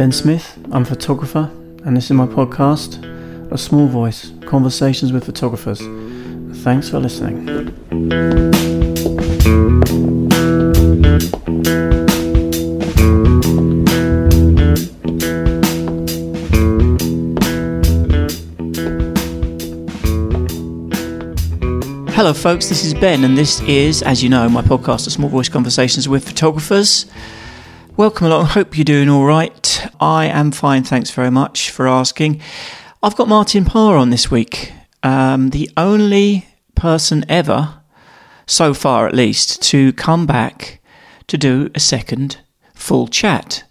Ben Smith. I'm a photographer, and this is my podcast, A Small Voice Conversations with Photographers. Thanks for listening. Hello, folks. This is Ben, and this is, as you know, my podcast, A Small Voice Conversations with Photographers. Welcome along. Hope you're doing all right. I am fine. Thanks very much for asking. I've got Martin Parr on this week, um, the only person ever, so far at least, to come back to do a second full chat.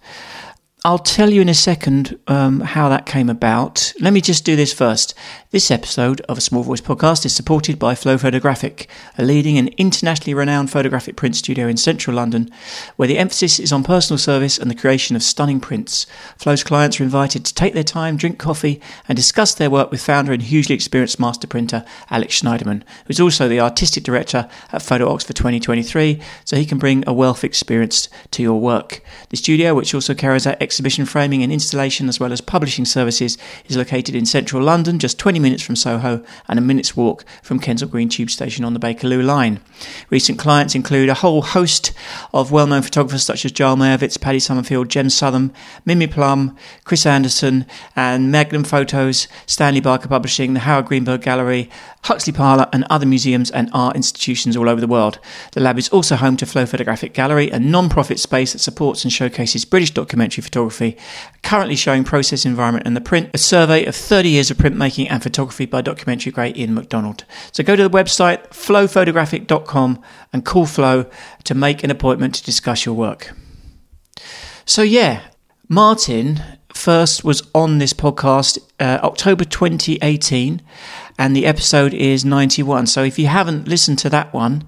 I'll tell you in a second um, how that came about. Let me just do this first. This episode of a Small Voice podcast is supported by Flow Photographic, a leading and internationally renowned photographic print studio in central London, where the emphasis is on personal service and the creation of stunning prints. Flow's clients are invited to take their time, drink coffee, and discuss their work with founder and hugely experienced master printer Alex Schneiderman, who is also the artistic director at Photo Ox for 2023, so he can bring a wealth of experience to your work. The studio, which also carries out exhibition framing and installation as well as publishing services, is located in central London, just 20 minutes from Soho and a minute's walk from Kensal Green Tube Station on the Bakerloo line. Recent clients include a whole host of well known photographers such as Joel Meyerowitz, Paddy Summerfield, Jem Southam, Mimi Plumb, Chris Anderson, and Magnum Photos, Stanley Barker Publishing, the Howard Greenberg Gallery, Huxley Parlour, and other museums and art institutions all over the world. The lab is also home to Flow Photographic Gallery, a non profit space that supports and showcases British documentary photography, currently showing Process Environment and the Print, a survey of 30 years of printmaking and photography by documentary great Ian McDonald. So go to the website flowphotographic.com and call Flow to make an appointment to discuss your work. So, yeah, Martin first was on this podcast uh, October 2018 and the episode is 91. So if you haven't listened to that one,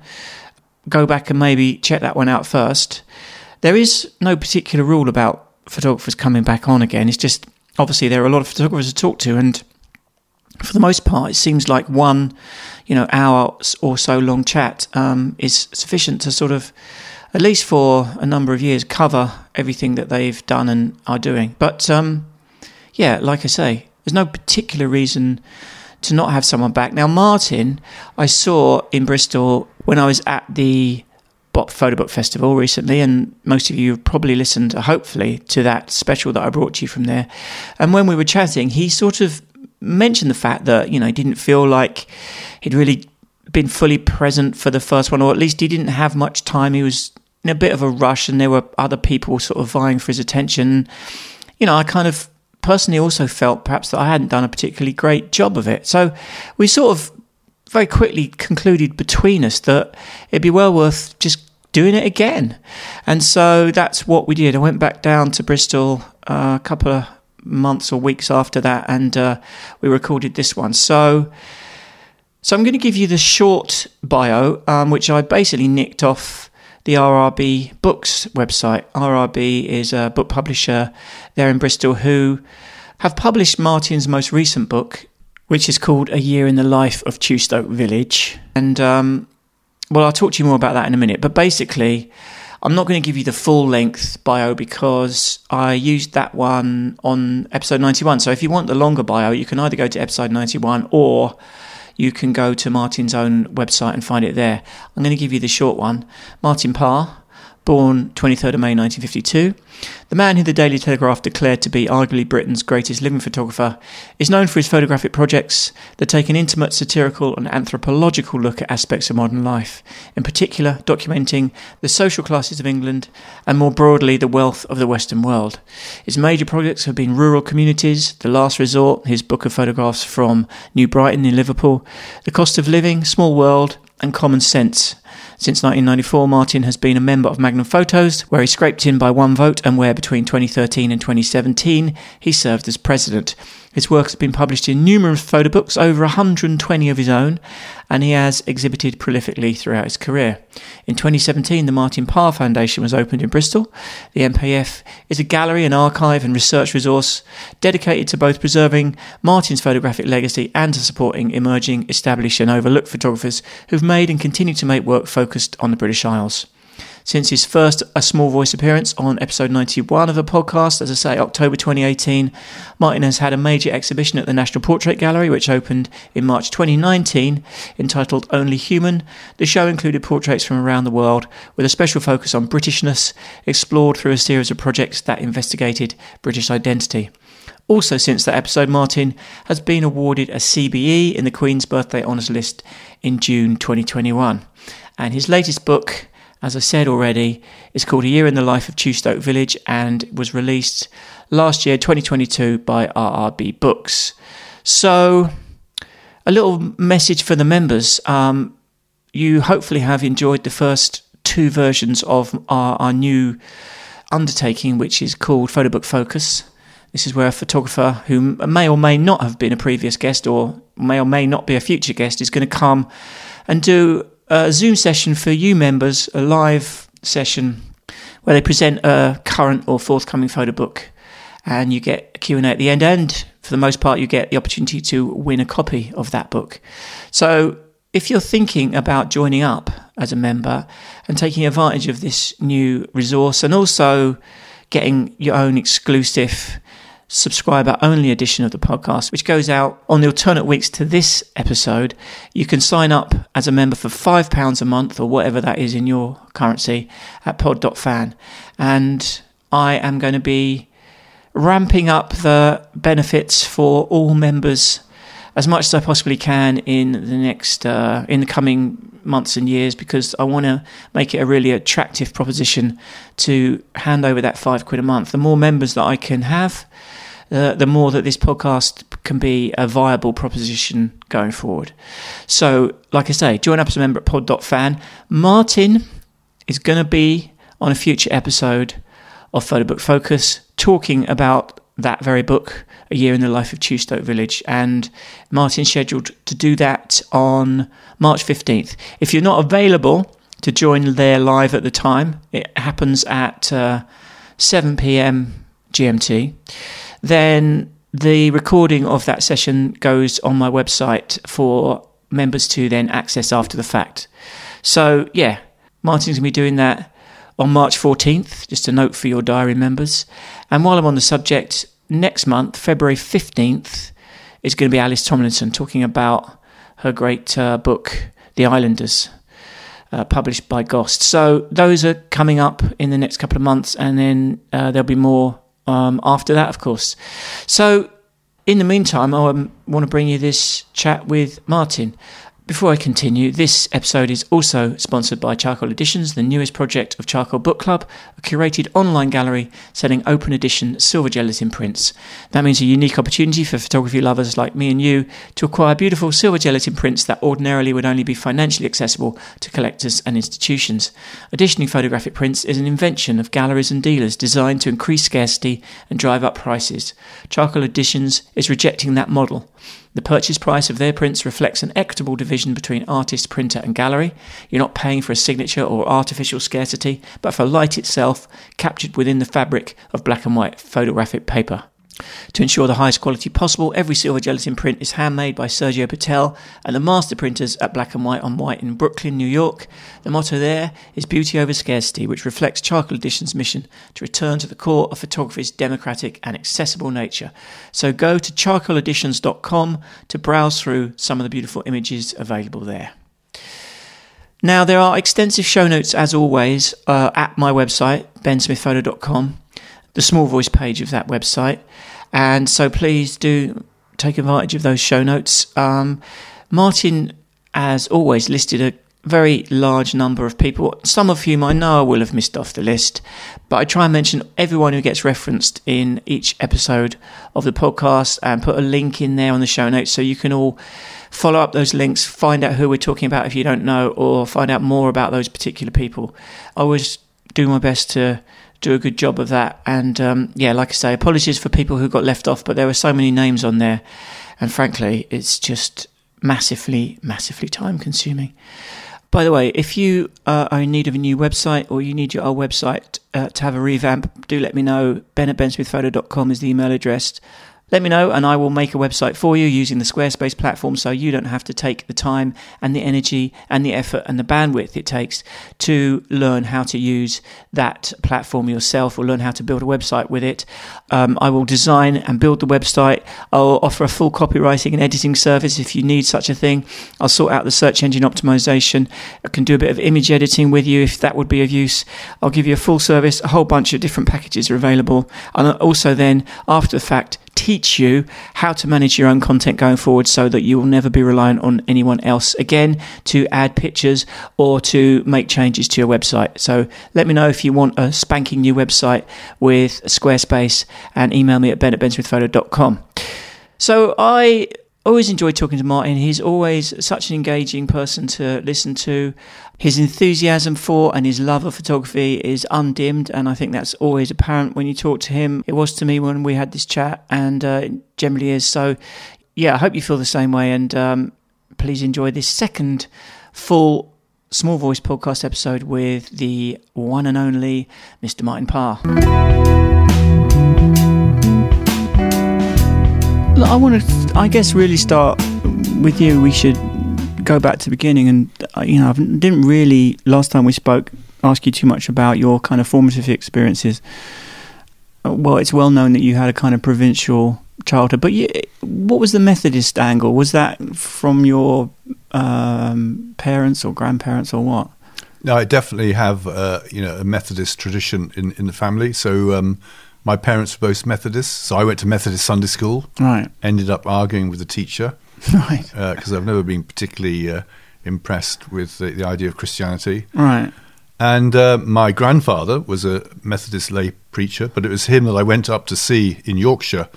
go back and maybe check that one out first. There is no particular rule about photographers coming back on again. It's just obviously there are a lot of photographers to talk to, and for the most part, it seems like one, you know, hour or so long chat um, is sufficient to sort of, at least for a number of years, cover everything that they've done and are doing. But um, yeah, like I say, there's no particular reason to not have someone back. Now, Martin, I saw in Bristol when I was at the Bop Photo Book Festival recently, and most of you have probably listened, hopefully, to that special that I brought to you from there. And when we were chatting, he sort of mentioned the fact that, you know, he didn't feel like he'd really been fully present for the first one, or at least he didn't have much time. He was in a bit of a rush, and there were other people sort of vying for his attention. You know, I kind of personally also felt perhaps that I hadn't done a particularly great job of it. So we sort of very quickly concluded between us that it'd be well worth just doing it again. And so that's what we did. I went back down to Bristol uh, a couple of months or weeks after that and uh, we recorded this one. So. So I'm going to give you the short bio, um, which I basically nicked off the RRB Books website. RRB is a book publisher there in Bristol who have published Martin's most recent book, which is called A Year in the Life of Chew Stoke Village. And, um, well, I'll talk to you more about that in a minute. But basically, I'm not going to give you the full length bio because I used that one on episode 91. So if you want the longer bio, you can either go to episode 91 or you can go to Martin's own website and find it there. I'm going to give you the short one. Martin Parr, born 23rd of May 1952. The man who the Daily Telegraph declared to be arguably Britain's greatest living photographer is known for his photographic projects that take an intimate, satirical, and anthropological look at aspects of modern life, in particular documenting the social classes of England and more broadly the wealth of the Western world. His major projects have been rural communities, The Last Resort, his book of photographs from New Brighton in Liverpool, The Cost of Living, Small World, and Common Sense, since 1994, Martin has been a member of Magnum Photos, where he scraped in by one vote and where between 2013 and 2017 he served as president. His work has been published in numerous photo books, over 120 of his own, and he has exhibited prolifically throughout his career. In 2017, the Martin Parr Foundation was opened in Bristol. The MPF is a gallery, an archive, and research resource dedicated to both preserving Martin's photographic legacy and to supporting emerging, established, and overlooked photographers who've made and continue to make work focused on the British Isles. Since his first A Small Voice appearance on episode 91 of the podcast, as I say, October 2018, Martin has had a major exhibition at the National Portrait Gallery, which opened in March 2019, entitled Only Human. The show included portraits from around the world, with a special focus on Britishness, explored through a series of projects that investigated British identity. Also, since that episode, Martin has been awarded a CBE in the Queen's Birthday Honours List in June 2021. And his latest book, as I said already, it's called A Year in the Life of Chew Stoke Village and was released last year, 2022, by RRB Books. So, a little message for the members. Um, you hopefully have enjoyed the first two versions of our, our new undertaking, which is called Photobook Focus. This is where a photographer who may or may not have been a previous guest or may or may not be a future guest is going to come and do a Zoom session for you members, a live session where they present a current or forthcoming photo book and you get a Q&A at the end and for the most part you get the opportunity to win a copy of that book. So if you're thinking about joining up as a member and taking advantage of this new resource and also getting your own exclusive subscriber only edition of the podcast, which goes out on the alternate weeks to this episode. You can sign up as a member for £5 a month or whatever that is in your currency at pod.fan. And I am going to be ramping up the benefits for all members as much as I possibly can in the next uh, in the coming months and years because I want to make it a really attractive proposition to hand over that five quid a month. The more members that I can have, uh, the more that this podcast can be a viable proposition going forward. So, like I say, join up as a member at pod.fan. Martin is going to be on a future episode of Photobook Focus talking about that very book, A Year in the Life of Chew Stoke Village. And Martin's scheduled to do that on March 15th. If you're not available to join there live at the time, it happens at uh, 7 pm GMT then the recording of that session goes on my website for members to then access after the fact. So, yeah, Martin's going to be doing that on March 14th, just a note for your diary members. And while I'm on the subject, next month, February 15th, is going to be Alice Tomlinson talking about her great uh, book, The Islanders. Uh, published by Gost. So those are coming up in the next couple of months, and then uh, there'll be more um, after that, of course. So, in the meantime, I want to bring you this chat with Martin. Before I continue, this episode is also sponsored by Charcoal Editions, the newest project of Charcoal Book Club, a curated online gallery selling open edition silver gelatin prints. That means a unique opportunity for photography lovers like me and you to acquire beautiful silver gelatin prints that ordinarily would only be financially accessible to collectors and institutions. Editioning photographic prints is an invention of galleries and dealers designed to increase scarcity and drive up prices. Charcoal Editions is rejecting that model. The purchase price of their prints reflects an equitable division between artist, printer, and gallery. You're not paying for a signature or artificial scarcity, but for light itself captured within the fabric of black and white photographic paper. To ensure the highest quality possible, every silver gelatin print is handmade by Sergio Patel and the master printers at Black and White on White in Brooklyn, New York. The motto there is beauty over scarcity, which reflects Charcoal Edition's mission to return to the core of photography's democratic and accessible nature. So go to charcoaleditions.com to browse through some of the beautiful images available there. Now, there are extensive show notes, as always, uh, at my website, bensmithphoto.com the small voice page of that website. And so please do take advantage of those show notes. Um, Martin, as always, listed a very large number of people, some of whom I know I will have missed off the list, but I try and mention everyone who gets referenced in each episode of the podcast and put a link in there on the show notes so you can all follow up those links, find out who we're talking about if you don't know, or find out more about those particular people. I always do my best to do a good job of that. And um, yeah, like I say, apologies for people who got left off, but there were so many names on there, and frankly, it's just massively, massively time consuming. By the way, if you uh, are in need of a new website or you need your old website uh, to have a revamp, do let me know. Ben at bensmithphoto.com is the email address. Let me know and I will make a website for you using the Squarespace platform so you don't have to take the time and the energy and the effort and the bandwidth it takes to learn how to use that platform yourself or learn how to build a website with it. Um, I will design and build the website. I'll offer a full copywriting and editing service if you need such a thing. I'll sort out the search engine optimization. I can do a bit of image editing with you if that would be of use. I'll give you a full service. A whole bunch of different packages are available. And also then, after the fact, teach you how to manage your own content going forward so that you will never be reliant on anyone else again to add pictures or to make changes to your website. So let me know if you want a spanking new website with Squarespace and email me at ben at. So I always enjoy talking to Martin. He's always such an engaging person to listen to. His enthusiasm for and his love of photography is undimmed, and I think that's always apparent when you talk to him. It was to me when we had this chat, and uh, generally is. So, yeah, I hope you feel the same way, and um, please enjoy this second full Small Voice podcast episode with the one and only Mr. Martin Parr. I want to, I guess, really start with you. We should go back to the beginning, and uh, you know, I didn't really last time we spoke ask you too much about your kind of formative experiences. Uh, well, it's well known that you had a kind of provincial childhood, but you, what was the Methodist angle? Was that from your um, parents or grandparents or what? No, I definitely have uh, you know a Methodist tradition in in the family. So um, my parents were both Methodists, so I went to Methodist Sunday school. Right. Ended up arguing with the teacher. Right. Because uh, I've never been particularly uh, impressed with the, the, idea of Christianity. Right. And uh, my grandfather was a Methodist lay preacher, but it was him that I went up to see in Yorkshire.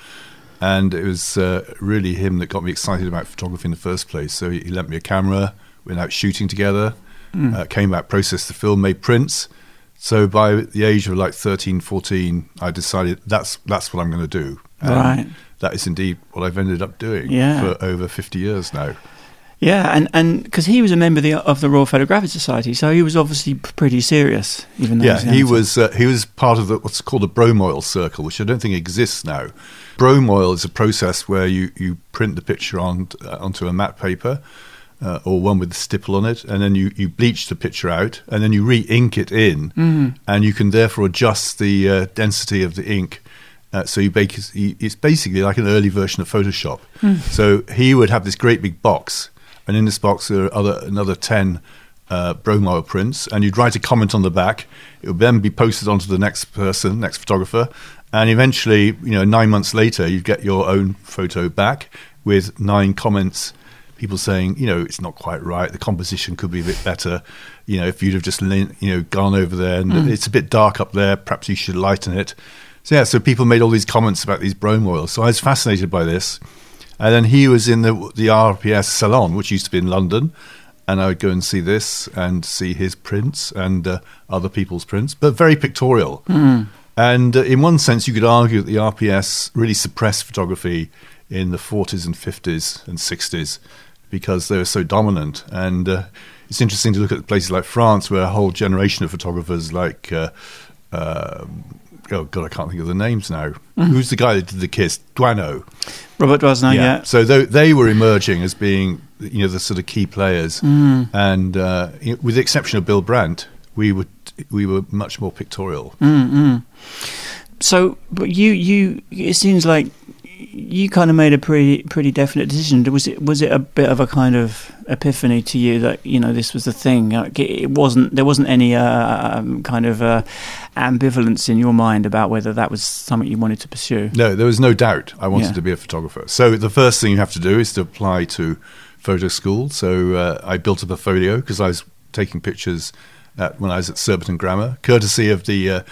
And it was uh, really him that got me excited about photography in the first place. So he, he lent me a camera, went out shooting together, mm. came back, processed the film, made prints so by the age of like 13, 14, I decided that's that's what I'm going to do. And right. That is indeed what I've ended up doing yeah. for over 50 years now. Yeah, and and because he was a member of the, of the, Royal Photographic Society, so he was obviously pretty serious. Even yeah, he was uh, he was part of the, what's called a bromoil circle, which I don't think exists now. Bromoil is a process where you, you print the picture on uh, onto a matte paper, uh, or one with a stipple on it, and then you, you bleach the picture out, and then you re-ink it in, mm-hmm. and you can therefore adjust the uh, density of the ink. Uh, so you bake, it's basically like an early version of Photoshop. Mm. So he would have this great big box, and in this box there are other another ten uh, bromoil prints, and you'd write a comment on the back. It would then be posted onto the next person, next photographer, and eventually, you know, nine months later, you'd get your own photo back with nine comments people saying, you know, it's not quite right. The composition could be a bit better. You know, if you'd have just, you know, gone over there and mm. it's a bit dark up there, perhaps you should lighten it. So yeah, so people made all these comments about these bromoils. So I was fascinated by this. And then he was in the the RPS salon, which used to be in London, and I would go and see this and see his prints and uh, other people's prints, but very pictorial. Mm. And uh, in one sense, you could argue that the RPS really suppressed photography in the 40s and 50s and 60s because they were so dominant. And uh, it's interesting to look at places like France, where a whole generation of photographers, like uh, uh, oh god, I can't think of the names now. Mm. Who's the guy that did the kiss? Doisneau, Robert Doisneau. Yeah. yeah. So they, they were emerging as being you know the sort of key players, mm. and uh, with the exception of Bill Brandt, we were we were much more pictorial. Mm-hmm. So, but you you it seems like you kind of made a pretty pretty definite decision. Was it was it a bit of a kind of epiphany to you that you know this was the thing? It wasn't there wasn't any uh, um, kind of uh, ambivalence in your mind about whether that was something you wanted to pursue. No, there was no doubt. I wanted yeah. to be a photographer. So the first thing you have to do is to apply to photo school. So uh, I built up a portfolio because I was taking pictures. At, when I was at Surbiton Grammar, courtesy of the uh,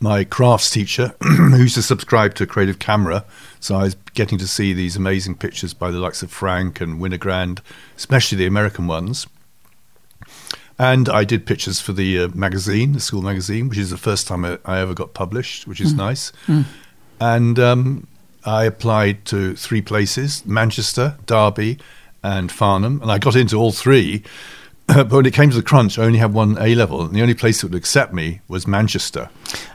my crafts teacher who used to subscribe to Creative Camera. So I was getting to see these amazing pictures by the likes of Frank and Winogrand, especially the American ones. And I did pictures for the uh, magazine, the school magazine, which is the first time I, I ever got published, which is mm. nice. Mm. And um, I applied to three places Manchester, Derby, and Farnham. And I got into all three. but when it came to the crunch, I only had one A level, and the only place that would accept me was Manchester.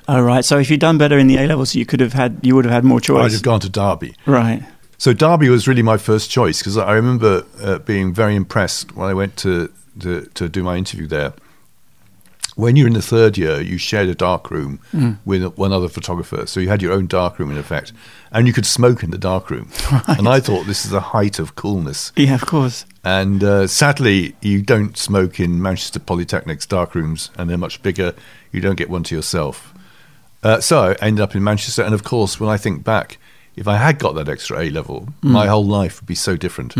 Oh right. So if you'd done better in the A levels, you could have had you would have had more choice. I'd have gone to Derby. Right. So Derby was really my first choice because I remember uh, being very impressed when I went to, to to do my interview there. When you're in the third year, you shared a dark room Mm. with one other photographer, so you had your own dark room in effect, and you could smoke in the dark room. And I thought this is the height of coolness. Yeah, of course. And uh, sadly, you don't smoke in Manchester Polytechnic's dark rooms, and they're much bigger. You don't get one to yourself. Uh, so I ended up in Manchester, and of course, when I think back, if I had got that extra A level, my whole life would be so different.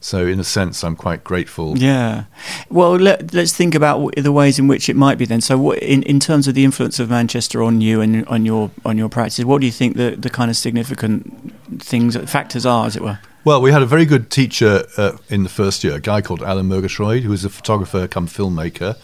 So, in a sense, I'm quite grateful. Yeah. Well, let, let's think about the ways in which it might be then. So, what, in in terms of the influence of Manchester on you and on your on your practice, what do you think the the kind of significant things factors are, as it were? Well, we had a very good teacher uh, in the first year, a guy called Alan Murgatroyd, who was a photographer come filmmaker,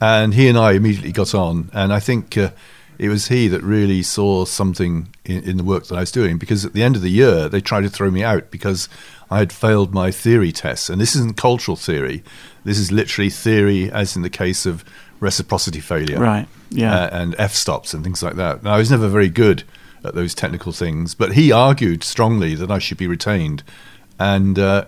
and he and I immediately got on. And I think uh, it was he that really saw something in, in the work that I was doing, because at the end of the year they tried to throw me out because I had failed my theory tests. And this isn't cultural theory; this is literally theory, as in the case of reciprocity failure Right. Yeah. uh, and f stops and things like that. Now, I was never very good at those technical things, but he argued strongly that I should be retained, and uh,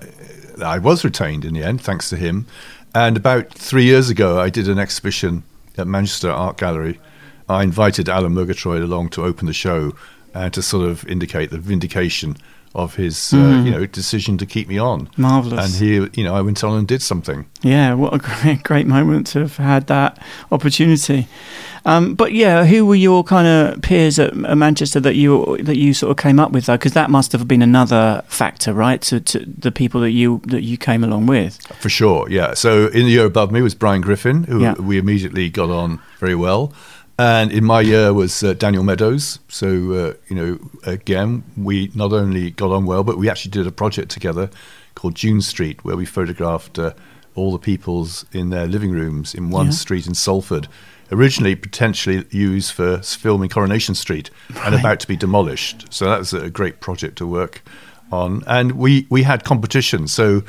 I was retained in the end, thanks to him. And about three years ago, I did an exhibition at Manchester Art Gallery. I invited Alan Murgatroyd along to open the show and to sort of indicate the vindication of his, uh, you know, decision to keep me on. Marvelous. And he, you know, I went on and did something. Yeah, what a great, great moment to have had that opportunity. Um, but yeah, who were your kind of peers at, at Manchester that you that you sort of came up with though? Because that must have been another factor, right? To, to the people that you that you came along with. For sure, yeah. So in the year above me was Brian Griffin, who Yeah. we immediately got on very well. And in my year was uh, Daniel Meadows. So, uh, you know, again, we not only got on well, but we actually did a project together called June Street, where we photographed uh, all the peoples in their living rooms in one Yeah. street in Salford. Originally, potentially used for filming Coronation Street and about to be demolished. So that was a great project to work on. And we, we had competition. So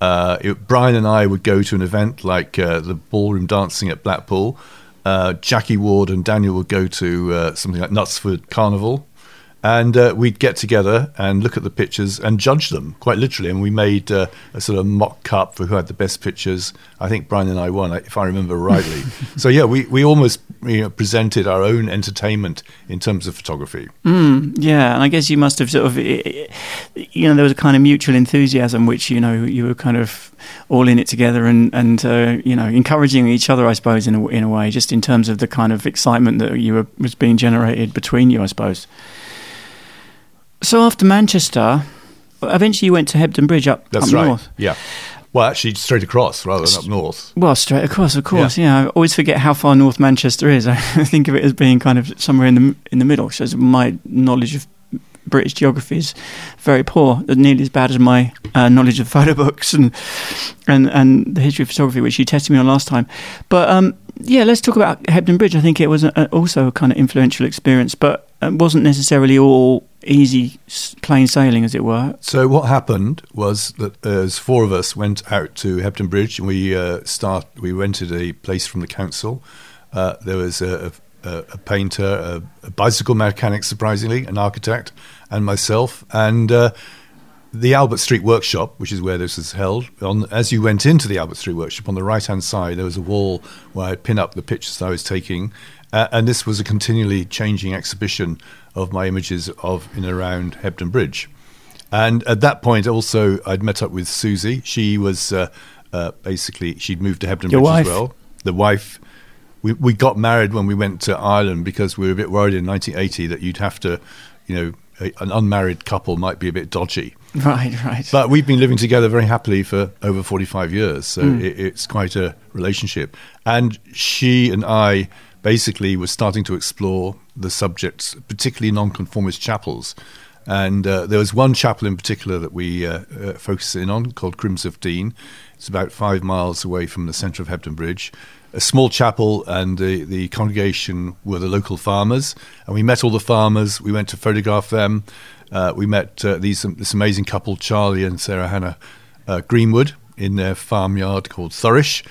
uh, it, Brian and I would go to an event like uh, the ballroom dancing at Blackpool. Uh, Jackie Ward and Daniel would go to uh, something like Knutsford Carnival. And uh, we'd get together and look at the pictures and judge them quite literally. And we made uh, a sort of mock cup for who had the best pictures. I think Brian and I won, if I remember rightly. so, yeah, we, we almost you know, presented our own entertainment in terms of photography. Mm, yeah, and I guess you must have sort of, i- i- you know, there was a kind of mutual enthusiasm, which you know you were kind of all in it together, and and uh, you know encouraging each other, I suppose, in a, in a way, just in terms of the kind of excitement that you were was being generated between you, I suppose. So after Manchester, eventually you went to Hebden Bridge up That's up right. north. Yeah. Well, actually, straight across rather than up north. Well, straight across, of course. Yeah. I always forget how far North Manchester is. I think of it as being kind of somewhere in the in the middle. So my knowledge of British geography is very poor, nearly as bad as my uh, knowledge of photo books and and and the history of photography, which you tested me on last time. But um, yeah, let's talk about Hebden Bridge. I think it was a, a- also a kind of influential experience, but it wasn't necessarily all easy, plain sailing, as it were. So what happened was that as four of us went out to Hebden Bridge, and we uh, start we rented a place from the council. Uh, there was a, a, a painter, a, a bicycle mechanic, surprisingly, an architect, and myself, and. Uh, the Albert Street Workshop, which is where this is held, on, as you went into the Albert Street Workshop, on the right hand side, there was a wall where I'd pin up the pictures I was taking. Uh, and this was a continually changing exhibition of my images of in and around Hebden Bridge. And at that point, also, I'd met up with Susie. She was uh, uh, basically, she'd moved to Hebden Your Bridge wife. as well. The wife. We, we got married when we went to Ireland because we were a bit worried in 1980 that you'd have to, you know, a, an unmarried couple might be a bit dodgy. Right, right. But we've been living together very happily for over 45 years, so it, it's quite a relationship. And she and I basically were starting to explore the subjects, particularly nonconformist chapels. And uh, there was one chapel in particular that we uh, uh, focused in on called Crimsworth Dean. It's about five miles away from the centre of Hebden Bridge. A small chapel, and the, the congregation were the local farmers. And we met all the farmers. We went to photograph them. Uh, we met uh, these this amazing couple, Charlie and Sarah Hannah uh, Greenwood, in their farmyard called Thurish.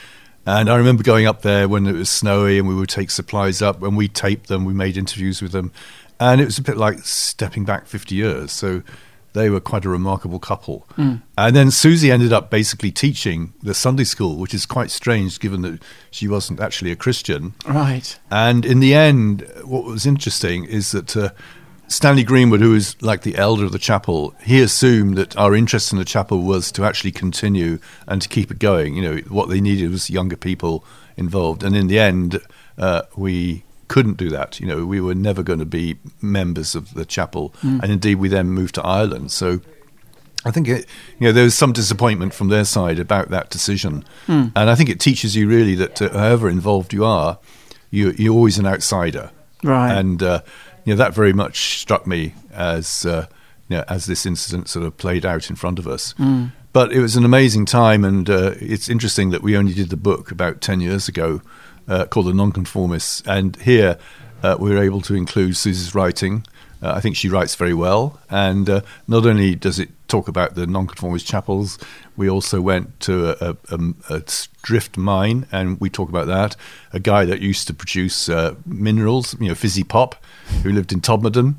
And I remember going up there when it was snowy and we would take supplies up. and we taped them, we made interviews with them. And it was a bit like stepping back 50 years. So they were quite a remarkable couple. Mm. And then Susie ended up basically teaching the Sunday school, which is quite strange given that she wasn't actually a Christian. Right. And in the end, what was interesting is that uh, Stanley Greenwood, who was like the elder of the chapel, he assumed that our interest in the chapel was to actually continue and to keep it going. You know, what they needed was younger people involved. And in the end, uh, we couldn't do that. You know, we were never going to be members of the chapel. And indeed, we then moved to Ireland. So I think it, you know there was some disappointment from their side about that decision, and I think it teaches you really that uh, however involved you are, you you're always an outsider, Right. And uh, you know that very much struck me as uh, you know as this incident sort of played out in front of us. But it was an amazing time, and uh, it's interesting that we only did the book about ten years ago, uh, called The Nonconformists, and here uh, we were able to include Susie's writing. Uh, I think she writes very well, and uh, not only does it talk about the nonconformist chapels, we also went to a, a, a, drift mine, and we talk about that. A guy that used to produce uh, minerals, you know, fizzy pop, who lived in Todmorden.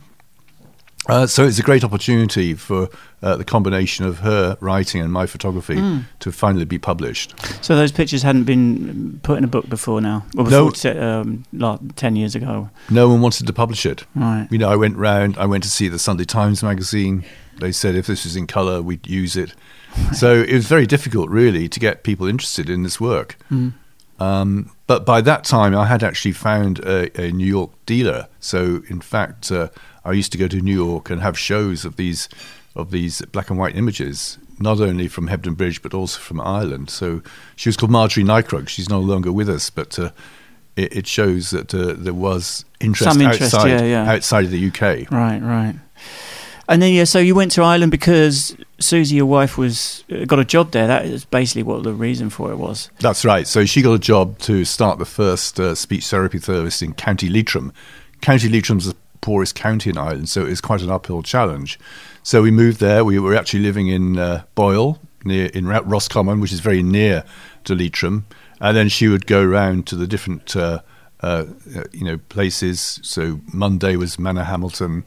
Uh, so it's a great opportunity for uh, the combination of her writing and my photography to finally be published. So those pictures hadn't been put in a book before now, or No. before te- um, like ten years ago. No one wanted to publish it. Right. You know, I went round. I went to see the Sunday Times magazine. They said if this was in colour, we'd use it. So it was very difficult, really, to get people interested in this work. Um, but by that time, I had actually found a, a New York dealer. So, in fact, uh, I used to go to New York and have shows of these of these black and white images, not only from Hebden Bridge but also from Ireland. So she was called Marjorie Neikrug. She's no longer with us, but uh, it, it shows that uh, there was interest, interest, outside yeah, yeah. outside of the UK. Right, right. And then yeah, so you went to Ireland because Susie, your wife, was uh, got a job there. That is basically what the reason for it was. That's right. So she got a job to start the first uh, speech therapy service in County Leitrim. County Leitrim's the poorest county in Ireland, so it was quite an uphill challenge. So we moved there. We were actually living in uh, Boyle, near in Roscommon, which is very near to Leitrim. And then she would go round to the different, uh, uh, you know, places. So Monday was Manorhamilton,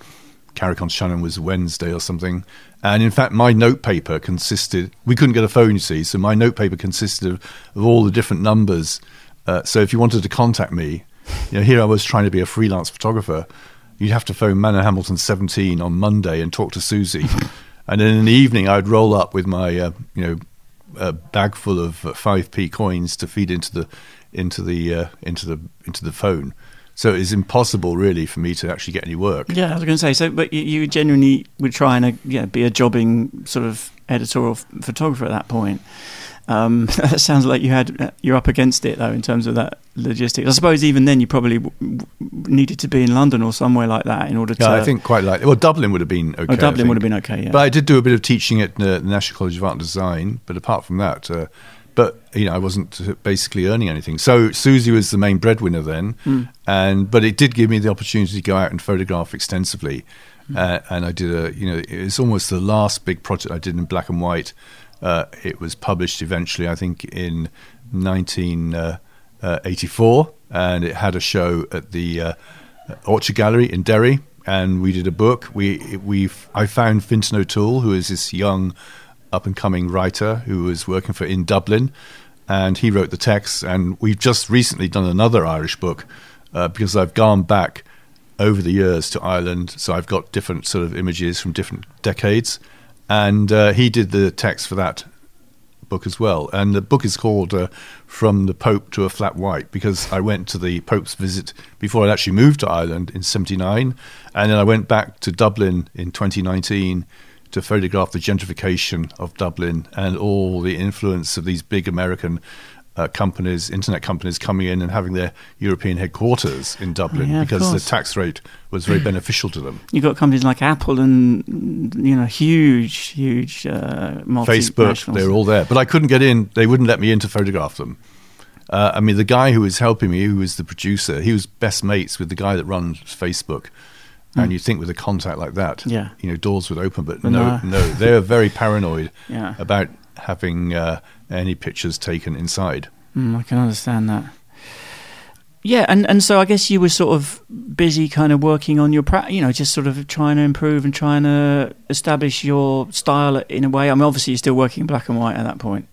Carrick on Shannon was Wednesday or something. And in fact, my notepaper consisted, we couldn't get a phone, you see, so my notepaper consisted of, of all the different numbers. Uh, so if you wanted to contact me, you know, here I was trying to be a freelance photographer, you'd have to phone Manorhamilton 17 on Monday and talk to Susie. and then in the evening, I'd roll up with my, uh, you know, a bag full of uh, 5p coins to feed into the into the uh, into the into the phone. So it's impossible, really, for me to actually get any work. Yeah, I was going to say. So, but you, you genuinely were trying to yeah be a jobbing sort of editorial photographer at that point. Um, that sounds like you had you're up against it though in terms of that logistics. I suppose even then you probably w- w- needed to be in London or somewhere like that in order to. Yeah, I think quite likely. well, Dublin would have been okay. Oh, Dublin would have been okay. Yeah. But I did do a bit of teaching at the National College of Art and Design. But apart from that, uh, but you know, I wasn't uh, basically earning anything. So Susie was the main breadwinner then, Hmm. and but it did give me the opportunity to go out and photograph extensively. Hmm. Uh, and I did a, you know, it's almost the last big project I did in black and white. Uh, it was published eventually, I think, in 1984, and it had a show at the uh, Orchard Gallery in Derry, and we did a book. We we I found Fintan O'Toole, who is this young, up and coming writer who was working for in Dublin, and he wrote the text. And we've just recently done another Irish book uh, because I've gone back over the years to Ireland, so I've got different sort of images from different decades, and uh, he did the text for that book as well. And the book is called uh, From the Pope to a Flat White because I went to the Pope's visit before I actually moved to Ireland in 79. And then I went back to Dublin in 2019 to photograph the gentrification of Dublin and all the influence of these big American uh, companies, internet companies coming in and having their European headquarters in Dublin Yeah, because the tax rate was very beneficial to them. You've got companies like Apple and you know huge, huge uh, Facebook, they're all there. But I couldn't get in. They wouldn't let me in to photograph them. Uh, I mean, the guy who was helping me, who was the producer, he was best mates with the guy that runs Facebook. And you'd think with a contact like that. Yeah. you know, doors would open. But But no, no. no, they were very paranoid Yeah. about having uh, any pictures taken inside. Mm, I can understand that. Yeah, and, and so I guess you were sort of busy kind of working on your, pra- you know, just sort of trying to improve and trying to establish your style in a way. I mean, obviously you're still working in black and white at that point.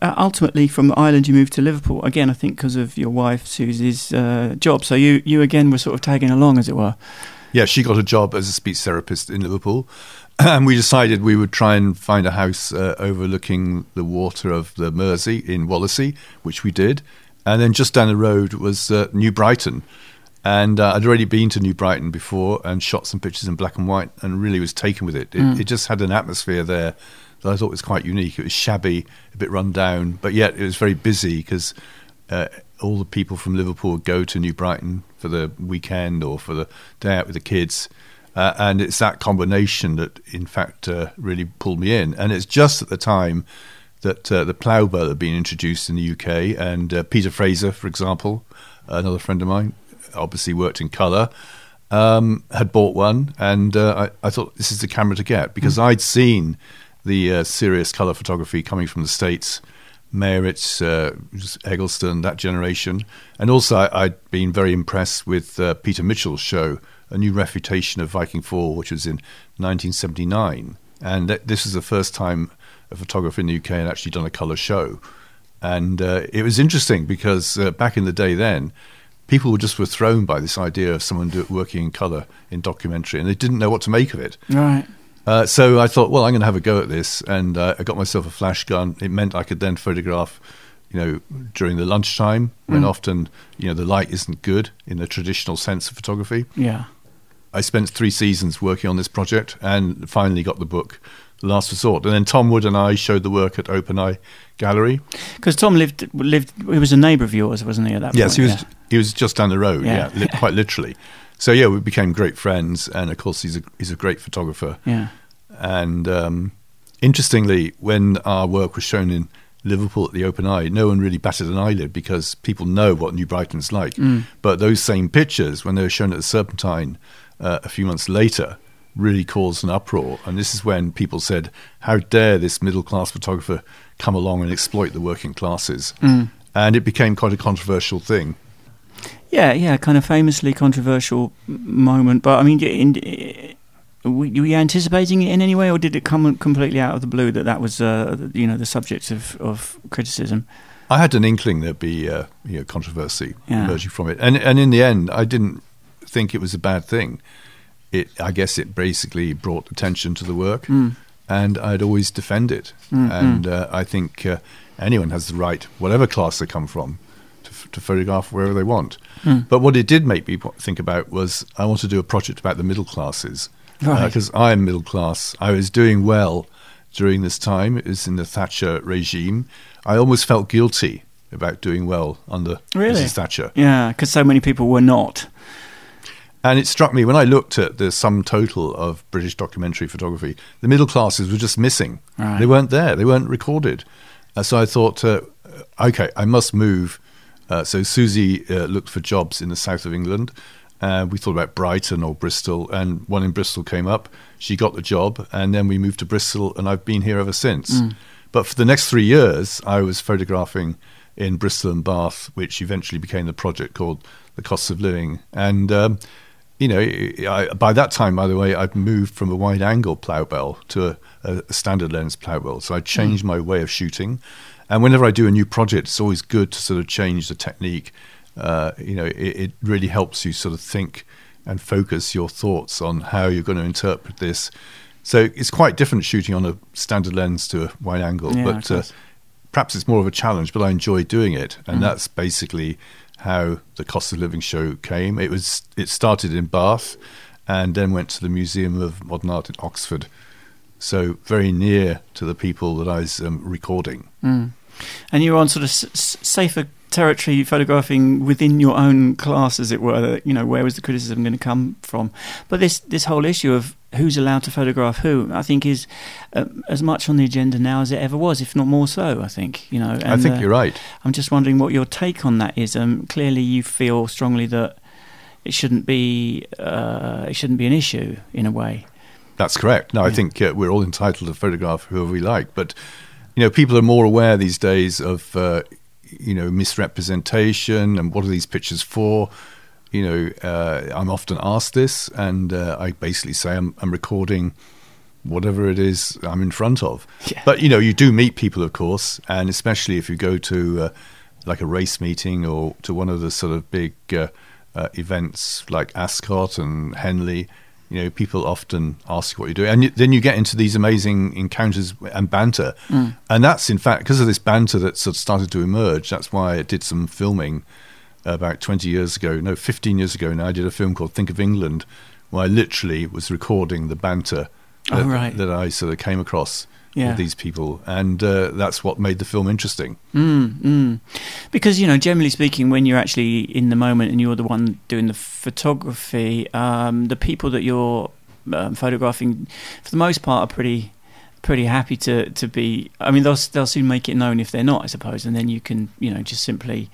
Uh, ultimately, from Ireland, you moved to Liverpool again. I think because of your wife Susie's uh, job. So you you again were sort of tagging along, as it were. Yeah, she got a job as a speech therapist in Liverpool, and we decided we would try and find a house uh, overlooking the water of the Mersey in Wallasey, which we did. And then just down the road was uh, New Brighton. And uh, I'd already been to New Brighton before and shot some pictures in black and white and really was taken with it. It, mm. it just had an atmosphere there that I thought was quite unique. It was shabby, a bit run down, but yet it was very busy because uh, all the people from Liverpool go to New Brighton for the weekend or for the day out with the kids. Uh, and it's that combination that, in fact, uh, really pulled me in. And it's just at the time that uh, the Plaubel had been introduced in the UK, and uh, Peter Fraser, for example, another friend of mine, obviously worked in colour, um, had bought one, and uh, I, I, thought this is the camera to get because mm. I'd seen the uh, serious colour photography coming from the States. Maritz, uh, Eggleston, that generation. And also, I, had been very impressed with uh, Peter Mitchell's show, A New Refutation of Viking 4, which was in 1979. And th- this was the first time a photographer in the UK had actually done a colour show. And uh, it was interesting because uh, back in the day then, people just were thrown by this idea of someone do, working in colour in documentary and they didn't know what to make of it. Right. Uh, so I thought, well, I'm going to have a go at this, and uh, I got myself a flash gun. It meant I could then photograph, you know, during the lunchtime when mm. often, you know, the light isn't good in the traditional sense of photography. Yeah. I spent three seasons working on this project and finally got the book, The Last Resort. And then Tom Wood and I showed the work at Open Eye Gallery. Because Tom lived lived he was a neighbour of yours, wasn't he? At that yes, point? he was. Yeah. He was just down the road. Yeah, yeah li- quite literally. So yeah, we became great friends, and of course he's a he's a great photographer. Yeah. And um, interestingly, when our work was shown in Liverpool at the Open Eye, no one really batted an eyelid because people know what New Brighton's like. Mm. But those same pictures, when they were shown at the Serpentine uh, a few months later, really caused an uproar. And this is when people said, "How dare this middle class photographer come along and exploit the working classes?" Mm. And it became quite a controversial thing. Yeah, yeah, kind of famously controversial moment. But I mean, in, were you anticipating it in any way, or did it come completely out of the blue that that was, uh, you know, the subject of, of criticism? I had an inkling there'd be uh, you know, controversy yeah. emerging from it, and and in the end, I didn't think it was a bad thing. It, I guess, it basically brought attention to the work, mm. and I'd always defend it. Mm-hmm. And uh, I think uh, anyone has the right, whatever class they come from, to photograph wherever they want. Mm. But what it did make me think about was I want to do a project about the middle classes because uh, right. uh, I'm middle class. I was doing well during this time. It was in the Thatcher regime. I almost felt guilty about doing well under really? Mrs. Thatcher. Yeah, because so many people were not. And it struck me when I looked at the sum total of British documentary photography, the middle classes were just missing. Right. They weren't there. They weren't recorded. Uh, so I thought, uh, okay, I must move uh, so Susie uh, looked for jobs in the south of England. Uh, we thought about Brighton or Bristol, and one in Bristol came up. She got the job, and then we moved to Bristol, and I've been here ever since. Mm. But for the next three years, I was photographing in Bristol and Bath, which eventually became the project called The Cost of Living. And, um, you know, I, by that time, by the way, I'd moved from a wide angle Plaubel to a, a standard lens Plaubel. So I changed mm. my way of shooting. And whenever I do a new project, it's always good to sort of change the technique. Uh, you know, it, it, really helps you sort of think and focus your thoughts on how you're going to interpret this. So it's quite different shooting on a standard lens to a wide angle, yeah, but uh, perhaps it's more of a challenge. But I enjoy doing it, and mm. that's basically how the cost of living show came. It was it started in Bath, and then went to the Museum of Modern Art in Oxford. So very near to the people that I was um, recording. Mm and you're on sort of s- safer territory photographing within your own class, as it were. You know, where was the criticism going to come from? But this this whole issue of who's allowed to photograph who, I think, is uh, as much on the agenda now as it ever was, if not more so. I think you know. And, I think uh, you're right. I'm just wondering what your take on that is. Um, clearly, you feel strongly that it shouldn't be uh, it shouldn't be an issue in a way. That's correct. No, yeah. I think uh, we're all entitled to photograph whoever we like, but you know, people are more aware these days of uh, you know, misrepresentation and what are these pictures for? You know, uh, I'm often asked this, and uh, I basically say I'm, I'm recording whatever it is I'm in front of. Yeah. But you know, you do meet people, of course, and especially if you go to uh, like a race meeting or to one of the sort of big uh, uh, events like Ascot and Henley. You know, people often ask what you're doing, and you, then you get into these amazing encounters and banter, mm. and that's in fact because of this banter that sort of started to emerge. That's why I did some filming about 20 years ago, no, 15 years ago now. I did a film called Think of England, where I literally was recording the banter Oh, right. that I sort of came across Yeah. with these people, and uh, that's what made the film interesting. Mm, mm. Because you know, generally speaking, when you're actually in the moment and you're the one doing the photography, um, the people that you're um, photographing, for the most part, are pretty pretty happy to to be. I mean, they'll they'll soon make it known if they're not, I suppose, and then you can you know just simply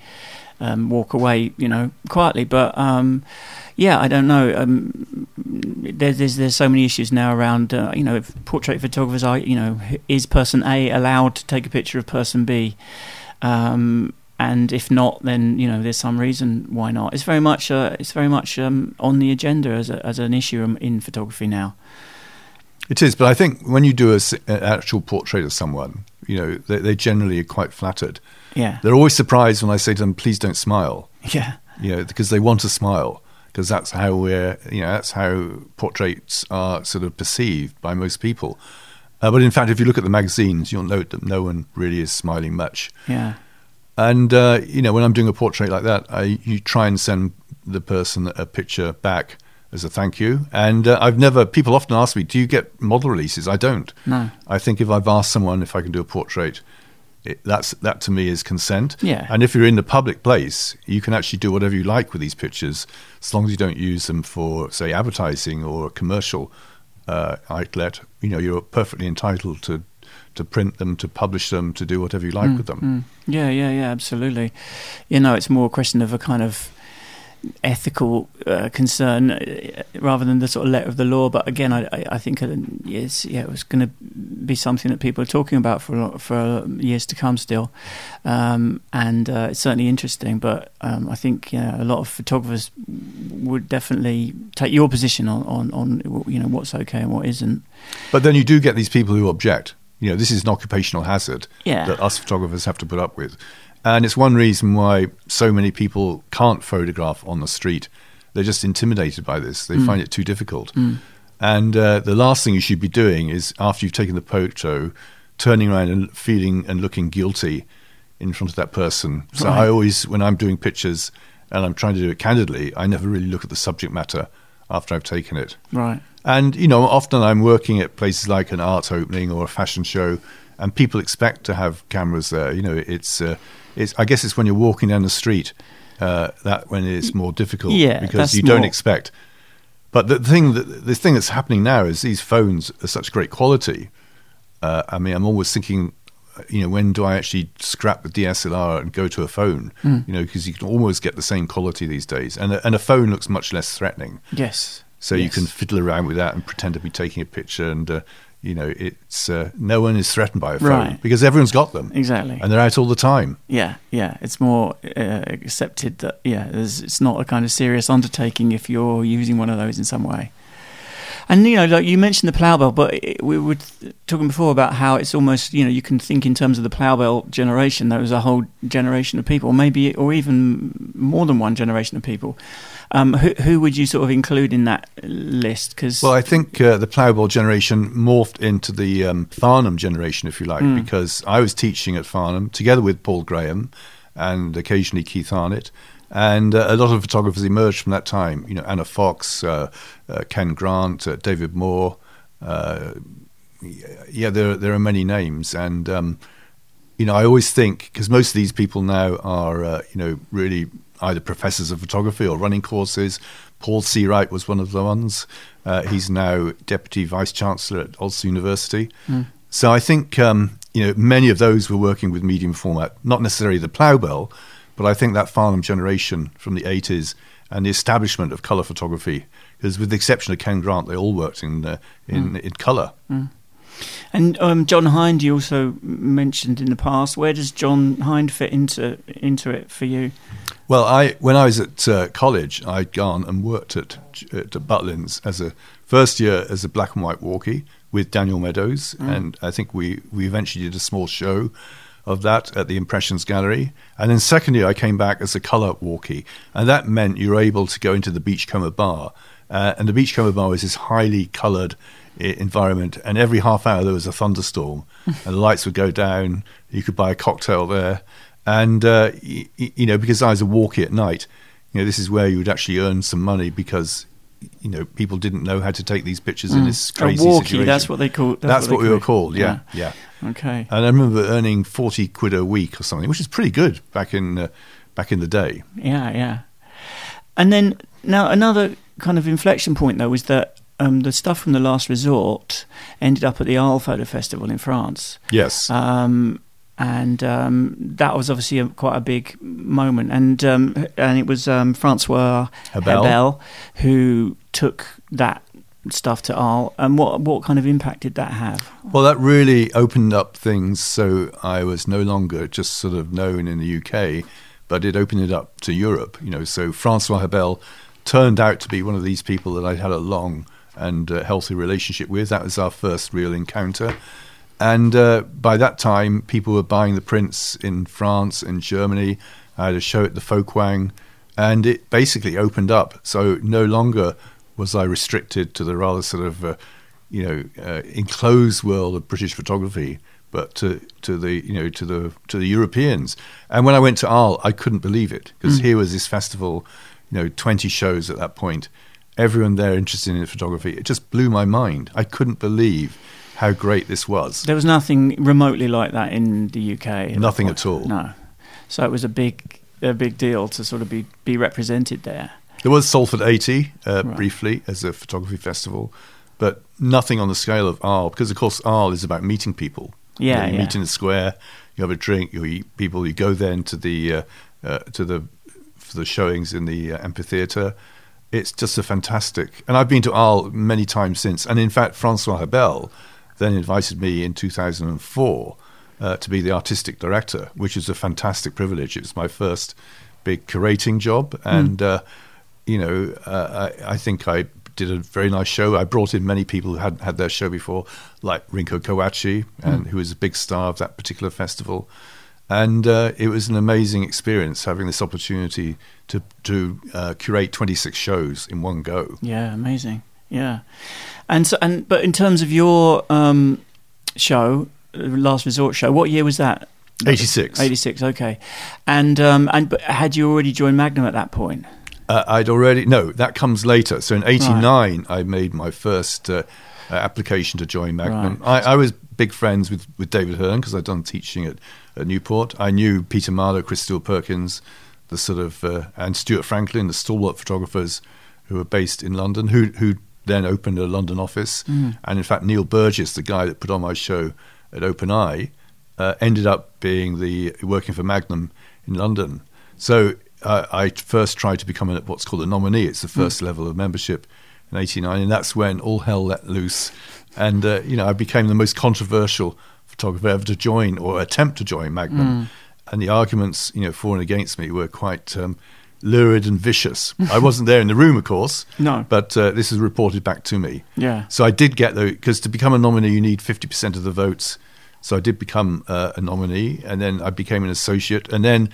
um, walk away, you know, quietly. But um, yeah, I don't know. Um, there, there's there's so many issues now around. Uh, you know, if portrait photographers are. You know, is person A allowed to take a picture of person B? Um, and if not, then you know there's some reason why not. It's very much uh, it's very much um, on the agenda as a, as an issue um, in photography now. It is, but I think when you do a an actual portrait of someone, you know, they, they generally are quite flattered. Yeah, They're always surprised when I say to them, "Please don't smile," yeah, you know, because they want to smile. Because that's how we're, you know, that's how portraits are sort of perceived by most people. Uh, but in fact, if you look at the magazines, you'll note that no one really is smiling much. yeah, And uh, you know, when I'm doing a portrait like that, I you try and send the person a picture back as a thank you. And uh, I've never. People often ask me, "Do you get model releases?" I don't. no, I think if I've asked someone if I can do a portrait, it, that's that to me is consent. Yeah. And if you're in the public place, you can actually do whatever you like with these pictures, as long as you don't use them for, say, advertising or a commercial uh, outlet. You know, you're perfectly entitled to to print them, to publish them, to do whatever you like with them. Mm. Yeah, yeah, yeah, absolutely. You know, it's more a question of a kind of ethical uh, concern uh, rather than the sort of letter of the law. But again, I, I, I think uh, yes, yeah, it was going to be something that people are talking about for a lot- for years to come still, um, and uh, it's certainly interesting. But um, I think yeah, a lot of photographers would definitely take your position on, on, on you know what's okay and what isn't. But then you do get these people who object. You know, this is an occupational hazard Yeah. that us photographers have to put up with. And it's one reason why so many people can't photograph on the street. They're just intimidated by this. They find it too difficult. And uh, the last thing you should be doing is, after you've taken the photo, turning around and feeling and looking guilty in front of that person. So Right. I always, when I'm doing pictures and I'm trying to do it candidly, I never really look at the subject matter after I've taken it. Right. And you know, often I'm working at places like an art opening or a fashion show, and people expect to have cameras there. You know, it's uh, it's. I guess it's when you're walking down the street uh, that when it's more difficult Yeah, because you don't more- expect. But the thing that the thing that's happening now is these phones are such great quality. Uh, I mean, I'm always thinking, uh, you know, when do I actually scrap the DSLR and go to a phone? Hmm. You know, because you can almost get the same quality these days, and a, and a phone looks much less threatening. Yes. So you can fiddle around with that and pretend to be taking a picture, and uh, you know, it's uh, no one is threatened by a phone Right. because everyone's got them, Exactly. and they're out all the time. Yeah, yeah. It's more uh, accepted that yeah, it's not a kind of serious undertaking if you're using one of those in some way. And you know, like you mentioned the Plaubel, but it, we were talking before about how it's almost you know you can think in terms of the Plaubel generation. There was a whole generation of people, maybe or even more than one generation of people. Um, who, who would you sort of include in that list? Because Well, I think uh, the Plaubel generation morphed into the um, Farnham generation, if you like, Mm. because I was teaching at Farnham together with Paul Graham and occasionally Keith Arnatt. And uh, a lot of photographers emerged from that time. You know, Anna Fox, uh, uh, Ken Grant, uh, David Moore. Uh, yeah, there there are many names, and um, you know, I always think because most of these people now are, uh, you know, really either professors of photography or running courses. Paul Seawright was one of the ones. Uh, he's now deputy vice chancellor at Ulster University. So I think um, you know many of those were working with medium format, not necessarily the Plaubel, but I think that Farnham generation from the 80s and the establishment of colour photography, because with the exception of Ken Grant, they all worked in uh, in, in colour. And um, John Hinde, you also mentioned in the past. Where does John Hinde fit into into it for you? Well, I when I was at uh, college, I'd gone and worked at, at Butlins as a first year as a black and white walkie with Daniel Meadows, mm. and I think we we eventually did a small show of that at the Impressions Gallery. And then second year, I came back as a colour walkie, and that meant you were able to go into the Beachcomber Bar, uh, and the Beachcomber Bar was this highly coloured environment, and every half hour there was a thunderstorm, and the lights would go down. You could buy a cocktail there, and uh, y- you know because I was a walkie at night, you know this is where you would actually earn some money because you know people didn't know how to take these pictures mm. in this crazy a walkie, situation. That's what they call. That's, that's what, what we were called. Yeah, yeah, yeah, Okay. And I remember earning forty quid a week or something, which is pretty good back in uh, back in the day. Yeah, yeah. And then now another kind of inflection point though was that um, the stuff from the Last Resort ended up at the Arles Photo Festival in France. Yes. Um, and um, that was obviously a, quite a big moment. And um, and it was um, Francois Hebel. Hebel who took that stuff to Arles. And what what kind of impact did that have? Well, that really opened up things. So I was no longer just sort of known in the UK, but it opened it up to Europe. You know, so Francois Hebel turned out to be one of these people that I'd had a long and uh, healthy relationship with. That was our first real encounter. And uh, by that time, people were buying the prints in France and Germany. I had a show at the Folkwang, and it basically opened up. So no longer was I restricted to the rather sort of, uh, you know, uh, enclosed world of British photography, but to, to the you know to the to the Europeans. And when I went to Arles, I couldn't believe it because mm. here was this festival, you know, twenty shows at that point, everyone there interested in photography. It just blew my mind. I couldn't believe how great this was. There was nothing remotely like that in the UK. Nothing at all. No. So it was a big, a big deal to sort of be, be represented there. There was Salford 80 uh, right. briefly as a photography festival, but nothing on the scale of Arles, because of course Arles is about meeting people. Yeah, you, know, you yeah. meet in the square, you have a drink, you eat people, you go then to the uh, uh, to the for the showings in the uh, amphitheater it's just a fantastic. And I've been to Arles many times since. And in fact, Francois Hebel then invited me in 2004 uh, to be the artistic director, which is a fantastic privilege. It was my first big curating job, hmm. and mm. You know, uh, I, I, think I did a very nice show. I brought in many people who hadn't had their show before, like Rinko Kawauchi, and mm. who was a big star of that particular festival. And uh, it was an amazing experience having this opportunity to to uh, curate 26 shows in one go. Yeah, amazing. Yeah, and so and but in terms of your um, show, uh, Last Resort show, what year was that? 86. 86. Okay, and um, and but had you already joined Magnum at that point? Uh, I'd already no. That comes later. So in '89, right. I made my first uh, application to join Magnum. Right. I, I was big friends with, with David Hurn because I'd done teaching at, at Newport. I knew Peter Marlow, Chris Steele Perkins, the sort of uh, and Stuart Franklin, the stalwart photographers who were based in London, who who then opened a London office. Mm. And in fact, Neil Burgess, the guy that put on my show at Open Eye, uh, ended up being the working for Magnum in London. So uh, I first tried to become a, what's called a nominee. It's the hmm. first mm. level of membership in '89, and that's when all hell let loose and uh, you know I became the most controversial photographer ever to join or attempt to join Magnum. Mm. And the arguments, you know, for and against me were quite um, lurid and vicious. I wasn't there in the room, of course. No. But uh, this is reported back to me. Yeah. So I did get though, because to become a nominee, you need fifty percent of the votes. So I did become uh, a nominee, and then I became an associate, and then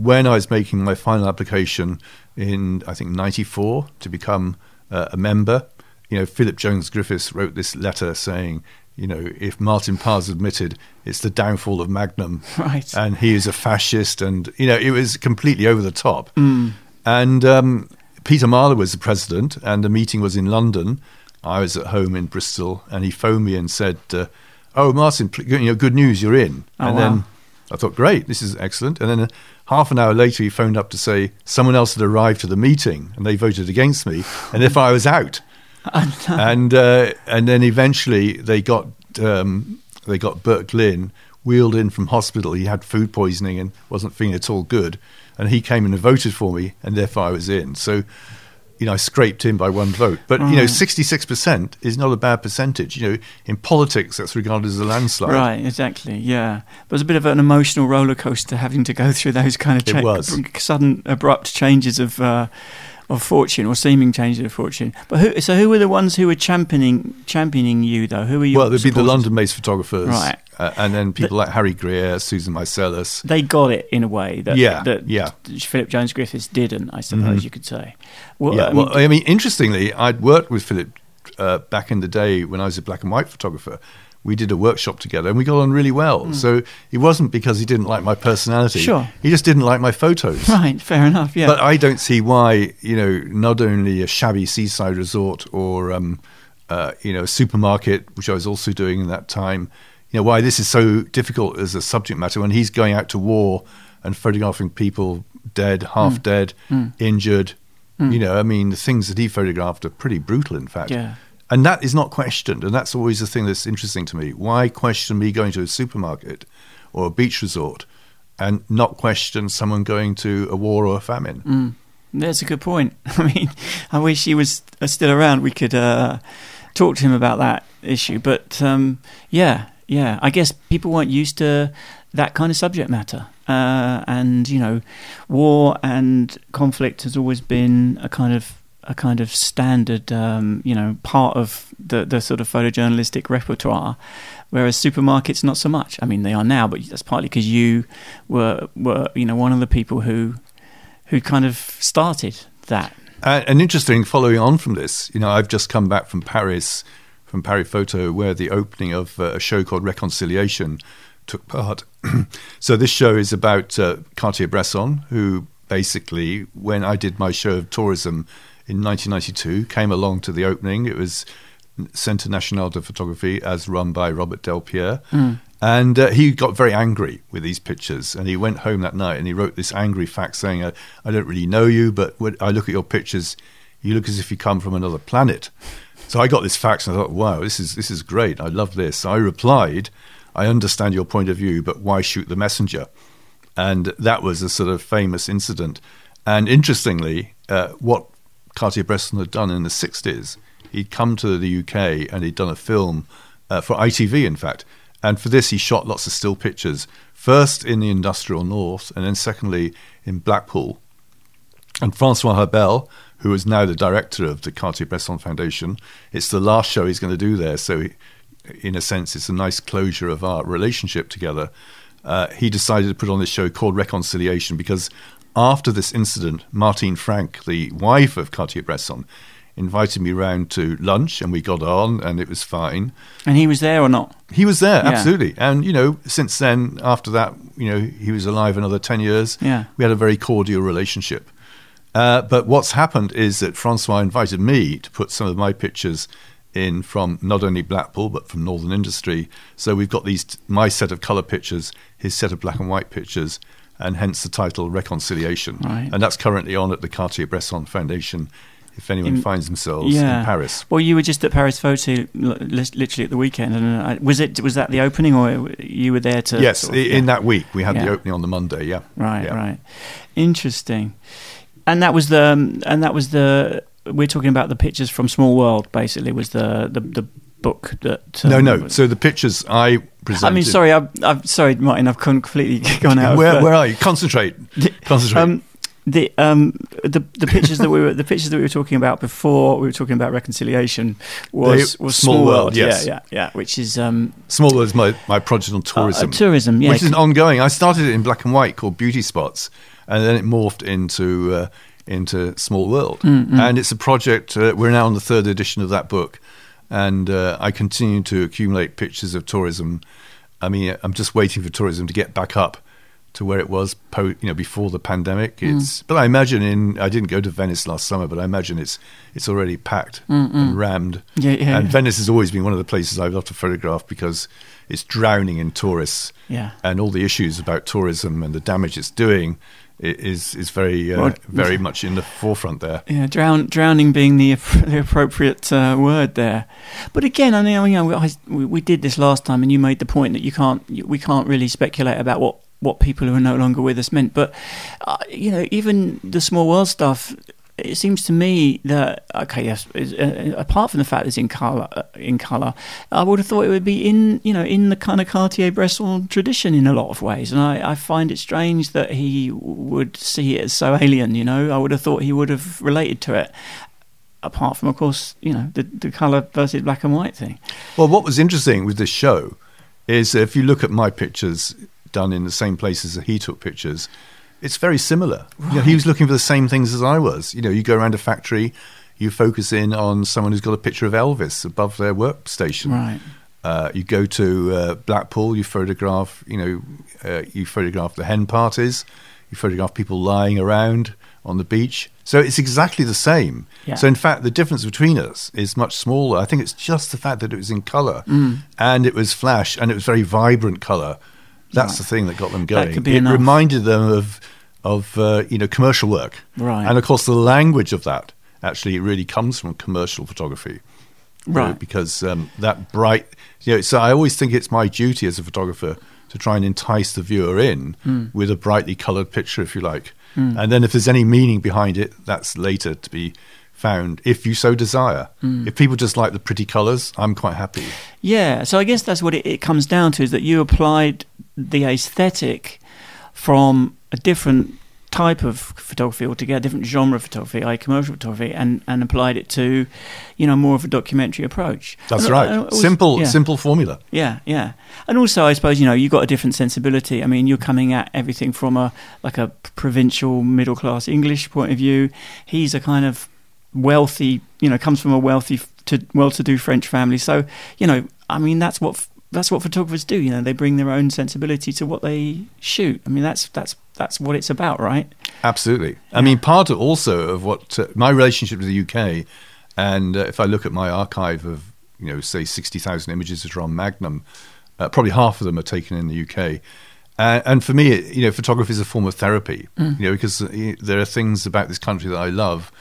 when I was making my final application in I think '94 to become uh, a member, you know, Philip Jones Griffiths wrote this letter saying, you know, if Martin Parr's admitted, it's the downfall of Magnum, right? And he is a fascist, and you know, it was completely over the top. Mm. And um, Peter Marlow was the president, and the meeting was in London. I was at home in Bristol, and he phoned me and said, uh, "Oh, Martin, you know, good news, you're in." Oh, and wow. then I thought, "Great, this is excellent." And then uh, half an hour later, he phoned up to say someone else had arrived to the meeting, and they voted against me, and if I was out. and uh, and then eventually they got um, they got Burt Glinn wheeled in from hospital. He had food poisoning and wasn't feeling at all good, and he came in and voted for me, and therefore I was in. So you know, I scraped in by one vote. But, you know, 66% is not a bad percentage. You know, in politics, that's regarded as a landslide. Right, exactly. Yeah, but it was a bit of an emotional roller coaster having to go through those kind of cha- sudden, abrupt changes of uh, of fortune or seeming changes of fortune. But who? So who were the ones who were championing championing you though? Who were you? Well, there'd be the London-based photographers, Right. uh, and then people like Harry Gruyaert, Susan Meiselas. They got it in a way that Yeah, that yeah. Philip Jones Griffiths didn't. I suppose Mhm. you could say. Well, yeah, I mean, well, I mean, interestingly, I'd worked with Philip uh, back in the day when I was a black and white photographer. We did a workshop together, and we got on really well. So it wasn't because he didn't like my personality. Hmm. Sure. he just didn't like my photos. right, fair enough. Yeah, But I don't see why, you know, not only a shabby seaside resort or, um, uh, you know, a supermarket, which I was also doing in that time, you know, why this is so difficult as a subject matter when he's going out to war and photographing people dead, half Hmm. dead, injured. You know, I mean, the things that he photographed are pretty brutal, in fact. Yeah. And that is not questioned. And that's always the thing that's interesting to me. Why question me going to a supermarket or a beach resort and not question someone going to a war or a famine? Mm. That's a good point. I mean, I wish he was uh, still around. We could uh, talk to him about that issue. But um, yeah, yeah. I guess people weren't used to that kind of subject matter. Uh, and you know, war and conflict has always been a kind of a kind of standard, um, you know, part of the the sort of photojournalistic repertoire. Whereas supermarkets, not so much. I mean, they are now, but that's partly because you were were you know one of the people who who kind of started that. Uh, and interesting, following on from this, you know, I've just come back from Paris, from Paris Photo, where the opening of uh, a show called Reconciliation took part. so this show is about uh, Cartier-Bresson, who basically, when I did my show of tourism in 1992, came along to the opening. It was Centre National de Photography, as run by Robert Delpire. And uh, he got very angry with these pictures, and he went home that night and he wrote this angry fax saying, "I, I don't really know you, but when I look at your pictures, you look as if you come from another planet." So I got this fax and I thought, "Wow, this is this is great. I love this." So I replied, "I understand your point of view, but why shoot the messenger?" And that was a sort of famous incident. And interestingly, uh, what Cartier-Bresson had done in the '60s, he'd come to the UK and he'd done a film uh, for ITV, in fact. And for this, he shot lots of still pictures, first in the industrial north, and then secondly in Blackpool. And Francois Hebel, who is now the director of the Cartier-Bresson Foundation, it's the last show he's going to do there. So, he, in a sense, it's a nice closure of our relationship together. Uh, he decided to put on this show called Reconciliation because after this incident, Martine Franck, the wife of Cartier-Bresson, invited me round to lunch and we got on and it was fine. And he was there or not? He was there, Yeah. absolutely. And, you know, since then, after that, you know, he was alive another 10 years. Yeah. We had a very cordial relationship. Uh, but what's happened is that Francois invited me to put some of my pictures in from not only Blackpool, but from Northern Industry. So we've got these, my set of colour pictures, his set of black and white pictures, and hence the title Reconciliation. Right. And that's currently on at the Cartier-Bresson Foundation if anyone In- finds themselves yeah. in Paris. Well, you were just at Paris Photo li- li- literally at the weekend, and uh, was it was that the opening, or you were there to? yes, sort of- i in that week we had Yeah. the opening on the Monday. Yeah, Right, Yeah. right. Interesting. And that was the um, and that was the we're talking about the pictures from Small World. Basically, was the the, the book that. No, um, no. So the pictures I presented. I mean, sorry, I'm, I'm sorry, Martin. I've completely gone out. Where, of, uh, where are you? Concentrate. Concentrate. Um, the um the the pictures that we were the pictures that we were talking about before we were talking about reconciliation was They- was Small small, World, world, yes. yeah yeah yeah which is um Small World is my, my project on uh, tourism. tourism yeah which is an ongoing. I started it in black and white called Beauty Spots, and then it morphed into uh, into Small World. Mm, And it's a project. Uh, we're now on the third edition of that book, and uh, I continue to accumulate pictures of tourism. I mean, I'm just waiting for tourism to get back up to where it was, po- you know, before the pandemic. Mm. It's, but I imagine in. I didn't go to Venice last summer, but I imagine it's it's already packed and rammed. Yeah, yeah, And yeah. Venice has always been one of the places I've loved to photograph because it's drowning in tourists yeah and all the issues about tourism and the damage it's doing i- is is very uh, very much in the forefront there. Yeah, drown, drowning being the, the appropriate uh, word there. But again, I know, you know I, we, we did this last time, and you made the point that you can't, we can't really speculate about what, what people who are no longer with us meant. But uh, you know, even the small world stuff, it seems to me that okay, yes. Uh, apart from the fact that it's in color, uh, in color, I would have thought it would be in you know in the kind of Cartier-Bresson tradition in a lot of ways, and I, I find it strange that he would see it as so alien. You know, I would have thought he would have related to it. Apart from, of course, you know the the color versus black and white thing. Well, what was interesting with this show is if you look at my pictures done in the same places that he took pictures it's very similar. Right. You know, he was looking for the same things as I was. You know, you go around a factory, you focus in on someone who's got a picture of Elvis above their workstation. Right. Uh, you go to uh, Blackpool, you photograph, you know, uh, you photograph the hen parties, you photograph people lying around on the beach. So it's exactly the same. Yeah. So in fact, the difference between us is much smaller. I think it's just the fact that it was in color mm. and it was flash and it was very vibrant color that's right. the thing that got them going. it enough. reminded them of of uh, you know commercial work, right? And of course, the language of that actually really comes from commercial photography, right? Know, because um, that bright, you know. So I always think it's my duty as a photographer to try and entice the viewer in mm. with a brightly coloured picture, if you like. Mm. And then if there's any meaning behind it, that's later to be found if you so desire. Mm. If people just like the pretty colours, I'm quite happy. Yeah, so I guess that's what it, it comes down to is that you applied the aesthetic from a different type of photography altogether, different genre of photography, i.e. commercial photography, and, and applied it to, you know, more of a documentary approach. That's and, right. Uh, simple, yeah. simple formula. Yeah, yeah. And also, I suppose, you know, you've got a different sensibility. I mean, you're coming at everything from a, like a provincial middle class English point of view. He's a kind of wealthy, you know, comes from a wealthy to well-to-do French family. So, you know, I mean, that's what that's what photographers do. You know, they bring their own sensibility to what they shoot. I mean, that's that's that's what it's about, right? Absolutely. Yeah. I mean, part of also of what uh, my relationship with the UK, and uh, if I look at my archive of you know, say sixty thousand images that are on Magnum, uh, probably half of them are taken in the UK. And for me, you know, photography is a form of therapy. Mm. You know, because uh, there are things about this country that I love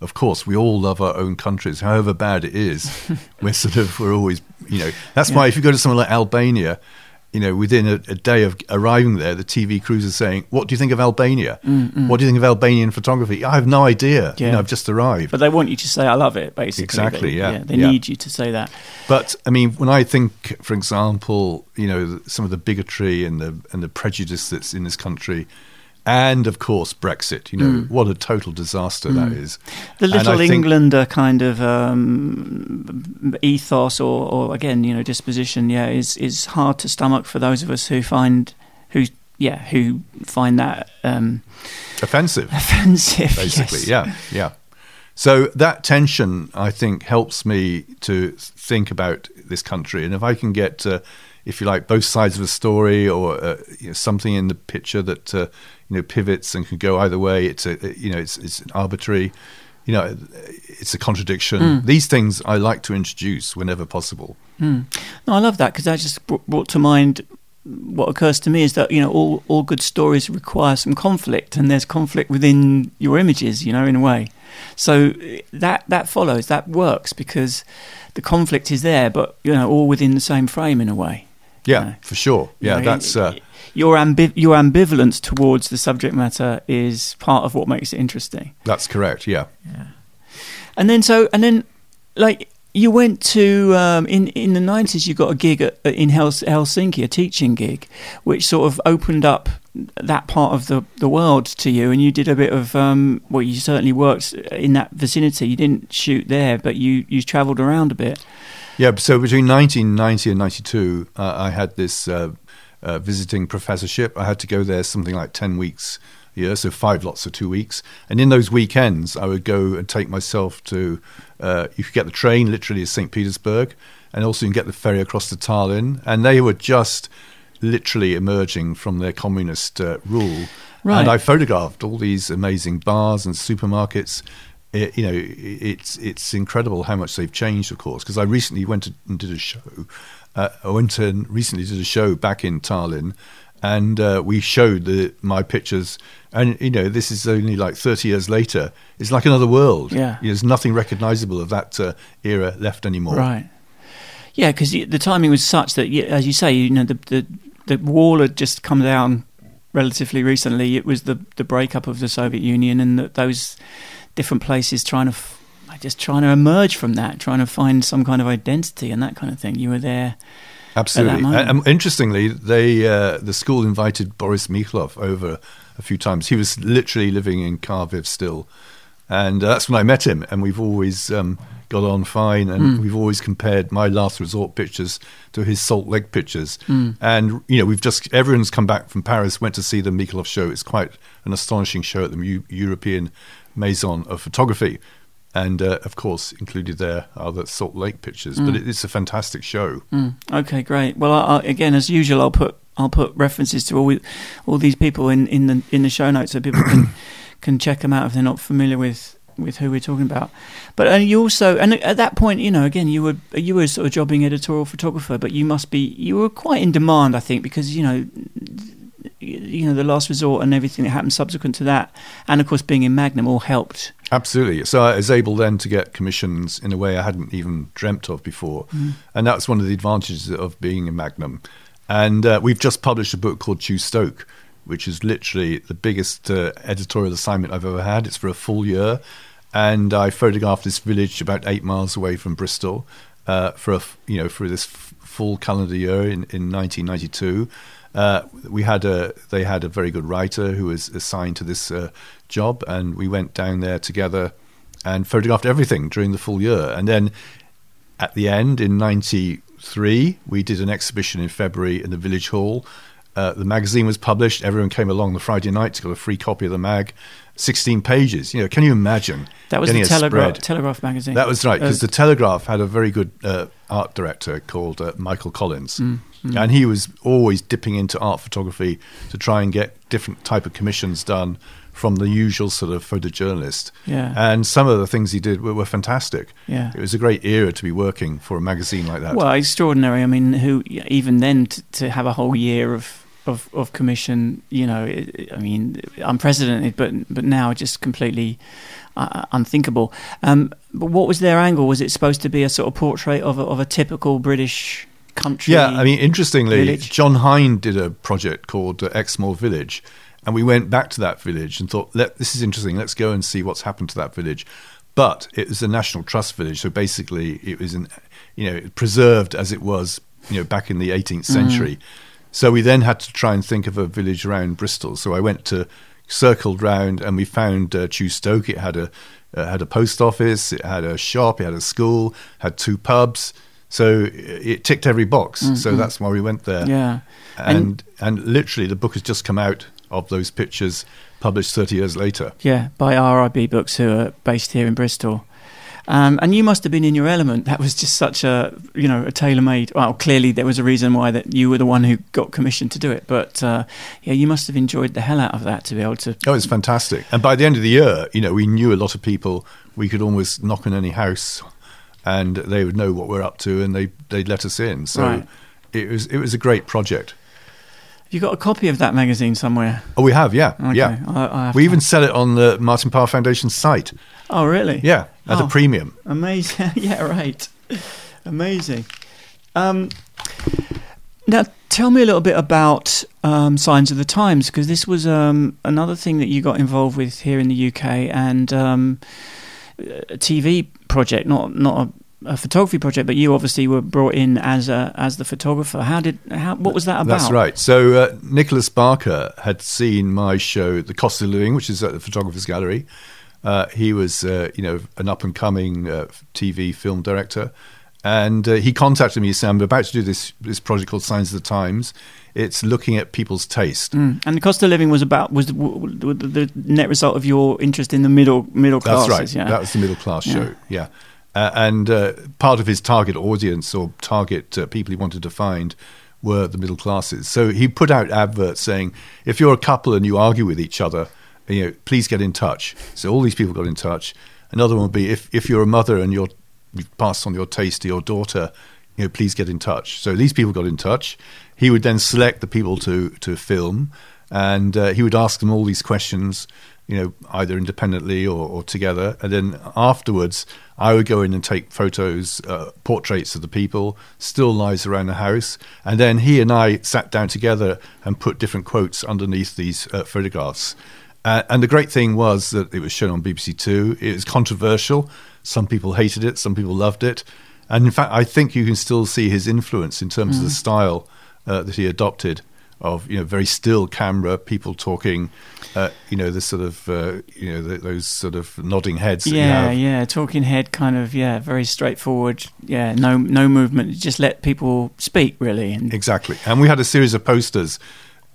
of course, we all love our own countries, however bad it is. we're sort of, we're always, you know, that's yeah. why if you go to somewhere like Albania, you know, within a, a, day of arriving there, the TV crews are saying, "What do you think of Albania? Mm-mm. What do you think of Albanian photography?" I have no idea. Yeah. You know, I've just arrived. But they want you to say, "I love it." Basically, exactly. They, yeah. yeah. They yeah. need you to say that. But I mean, when I think, for example, you know, some of the bigotry and the and the prejudice that's in this country, and of course Brexit. You know mm. what a total disaster mm. that is. The little Englander kind of um, ethos, or, or, again, you know, disposition. Yeah, is is hard to stomach for those of us who find who yeah who find that um, offensive. Offensive, basically. Yes. Yeah, yeah. So that tension, I think, helps me to think about this country, and if I can get. Uh, if you like, both sides of a story or uh, you know, something in the picture that uh, you know pivots and can go either way. It's a you know it's it's arbitrary. You know, it's a contradiction. Mm. These things I like to introduce whenever possible. Mm. No, I love that because that just brought to mind what occurs to me is that you know all all good stories require some conflict, and there's conflict within your images. You know, in a way. So that that follows. That works because the conflict is there, but you know, all within the same frame in a way. Yeah, you know? for sure. Yeah, you know, that's. Uh, your ambi- your ambivalence towards the subject matter is part of what makes it interesting. That's correct. Yeah. Yeah. And then so and then like you went to um, in in the nineties. You got a gig at, in Helsinki, a teaching gig, which sort of opened up that part of the, the world to you. And you did a bit of um, well, you certainly worked in that vicinity. You didn't shoot there, but you you travelled around a bit. Yeah. So between 1990 and 92, uh, I had this. Uh, uh, visiting professorship. I had to go there something like 10 weeks a year, so five lots of two weeks. And in those weekends, I would go and take myself to, uh, you could get the train literally to St. Petersburg, and also you can get the ferry across to Tallinn. And they were just literally emerging from their communist uh, rule. Right. And I photographed all these amazing bars and supermarkets. It, you know, it's it's incredible how much they've changed, of course. Because I recently went and did a show uh, I went and recently did a show back in Tallinn, and uh, we showed the, my pictures. And you know, this is only like thirty years later. It's like another world. Yeah, there's nothing recognisable of that uh, era left anymore. Right. Yeah, because the timing was such that, as you say, you know, the, the the wall had just come down relatively recently. It was the the breakup of the Soviet Union, and that those different places, trying to f- just trying to emerge from that, trying to find some kind of identity and that kind of thing. You were there. Absolutely. And, um, interestingly, they uh, the school invited Boris Mikhailov over a few times. He was literally living in Kharkiv still, and uh, that's when I met him. And we've always um, got on fine, and we've always compared my last resort pictures to his Salt Lake pictures. And you know, we've just everyone's come back from Paris, went to see the Mikhailov show. It's quite an astonishing show at the Mu- European Maison of Photography. And uh, of course, included there are the Salt Lake pictures. But it, it's a fantastic show. Mm, okay, great. Well, I, I, again, as usual, I'll put I'll put references to all all these people in, in the in the show notes so people can can check them out if they're not familiar with with who we're talking about. But and you also and at that point, you know, again, you were you were sort of jobbing editorial photographer, but you must be you were quite in demand, I think, because you know. You know the last resort and everything that happened subsequent to that, and of course being in Magnum all helped. Absolutely. So I was able then to get commissions in a way I hadn't even dreamt of before. And that's one of the advantages of being in Magnum. And uh, we've just published a book called Chew Stoke, which is literally the biggest uh, editorial assignment I've ever had. It's for a full year. And I photographed this village about eight miles away from Bristol uh, for a, you know for this f- full calendar year in, in 1992. Uh, we had a they had a very good writer who was assigned to this uh, job, and we went down there together and photographed everything during the full year. And then at the end in '93, we did an exhibition in February in the Village Hall. Uh, the magazine was published. Everyone came along the Friday night to get a free copy of the mag. 16 pages. You know, can you imagine? That was the Telegraph? Telegraph magazine. That was right, because Uh, the Telegraph had a very good uh, art director called uh, Michael Collins, Mm, and he was always dipping into art photography to try and get different type of commissions done from the usual sort of photojournalist. Yeah. And some of the things he did were, were fantastic. Yeah. It was a great era to be working for a magazine like that. Well, extraordinary. I mean, who even then to, to have a whole year of of, of commission, you know, it, I mean, unprecedented, but but now just completely uh, unthinkable. Um, but what was their angle? Was it supposed to be a sort of portrait of a, of a typical British country? Yeah, I mean, interestingly, village? John Hinde did a project called uh, Exmoor Village, and we went back to that village and thought, Let, this is interesting. Let's go and see what's happened to that village. But it was a National Trust village, so basically, it was, an, you know, preserved as it was, you know, back in the 18th century. So we then had to try and think of a village around Bristol. So I went to circled round, and we found uh, Chew Stoke. It had a uh, had a post office, it had a shop, it had a school, had two pubs. So it ticked every box. So that's why we went there. yeah. And, and literally, the book has just come out of those pictures, published 30 years later. Yeah, by RRB Books, who are based here in Bristol. Um, and you must have been in your element. That was just such a, you know, a tailor-made. Well, clearly there was a reason why that you were the one who got commissioned to do it. But uh, yeah, you must have enjoyed the hell out of that to be able to. Oh, it's fantastic. And by the end of the year, you know, we knew a lot of people. We could almost knock on any house and they would know what we're up to and they, they'd let us in. So Right. it, was, it was a great project. Have you got a copy of that magazine somewhere? Oh, we have, yeah. Okay, Yeah. I, I We to- even sell it on the Martin Parr Foundation site. Oh, really? Yeah, at Oh. a premium. Amazing. yeah, right. Amazing. Um, now, tell me a little bit about um, Signs of the Times, because this was um, another thing that you got involved with here in the UK, and um, a TV project, not not a, a photography project, but you obviously were brought in as a as the photographer. How did how what was that about? That's right. So uh, Nicholas Barker had seen my show, The Cost of Living, which is at the Photographers Gallery. Uh, he was, uh, you know, an up and coming uh, TV film director, and uh, he contacted me. He said, "I'm about to do this this project called Signs of the Times. It's looking at people's taste." Mm. And the cost of living was about was the, the net result of your interest in the middle middle classes. That's right. Yeah. That was the middle class Yeah. show. Yeah. Uh, and uh, part of his target audience or target uh, people he wanted to find were the middle classes. So he put out adverts saying, if you're a couple and you argue with each other, you know, please get in touch. So all these people got in touch. Another one would be if, if you're a mother and you're, you've passed on your taste to your daughter, you know, please get in touch. So these people got in touch. He would then select the people to, to film and uh, he would ask them all these questions, you know, either independently or, or together. And then afterwards, I would go in and take photos, uh, portraits of the people, still lives around the house. And then he and I sat down together and put different quotes underneath these uh, photographs. Uh, and the great thing was that it was shown on BBC Two. It was controversial. Some people hated it, some people loved it. And in fact, I think you can still see his influence in terms of the style uh, that he adopted of you know very still camera, people talking, uh, you know the sort of uh, you know the, those sort of nodding heads. Yeah, yeah, talking head kind of yeah, very straightforward. Yeah, no no movement. Just let people speak really. And Exactly. And we had a series of posters,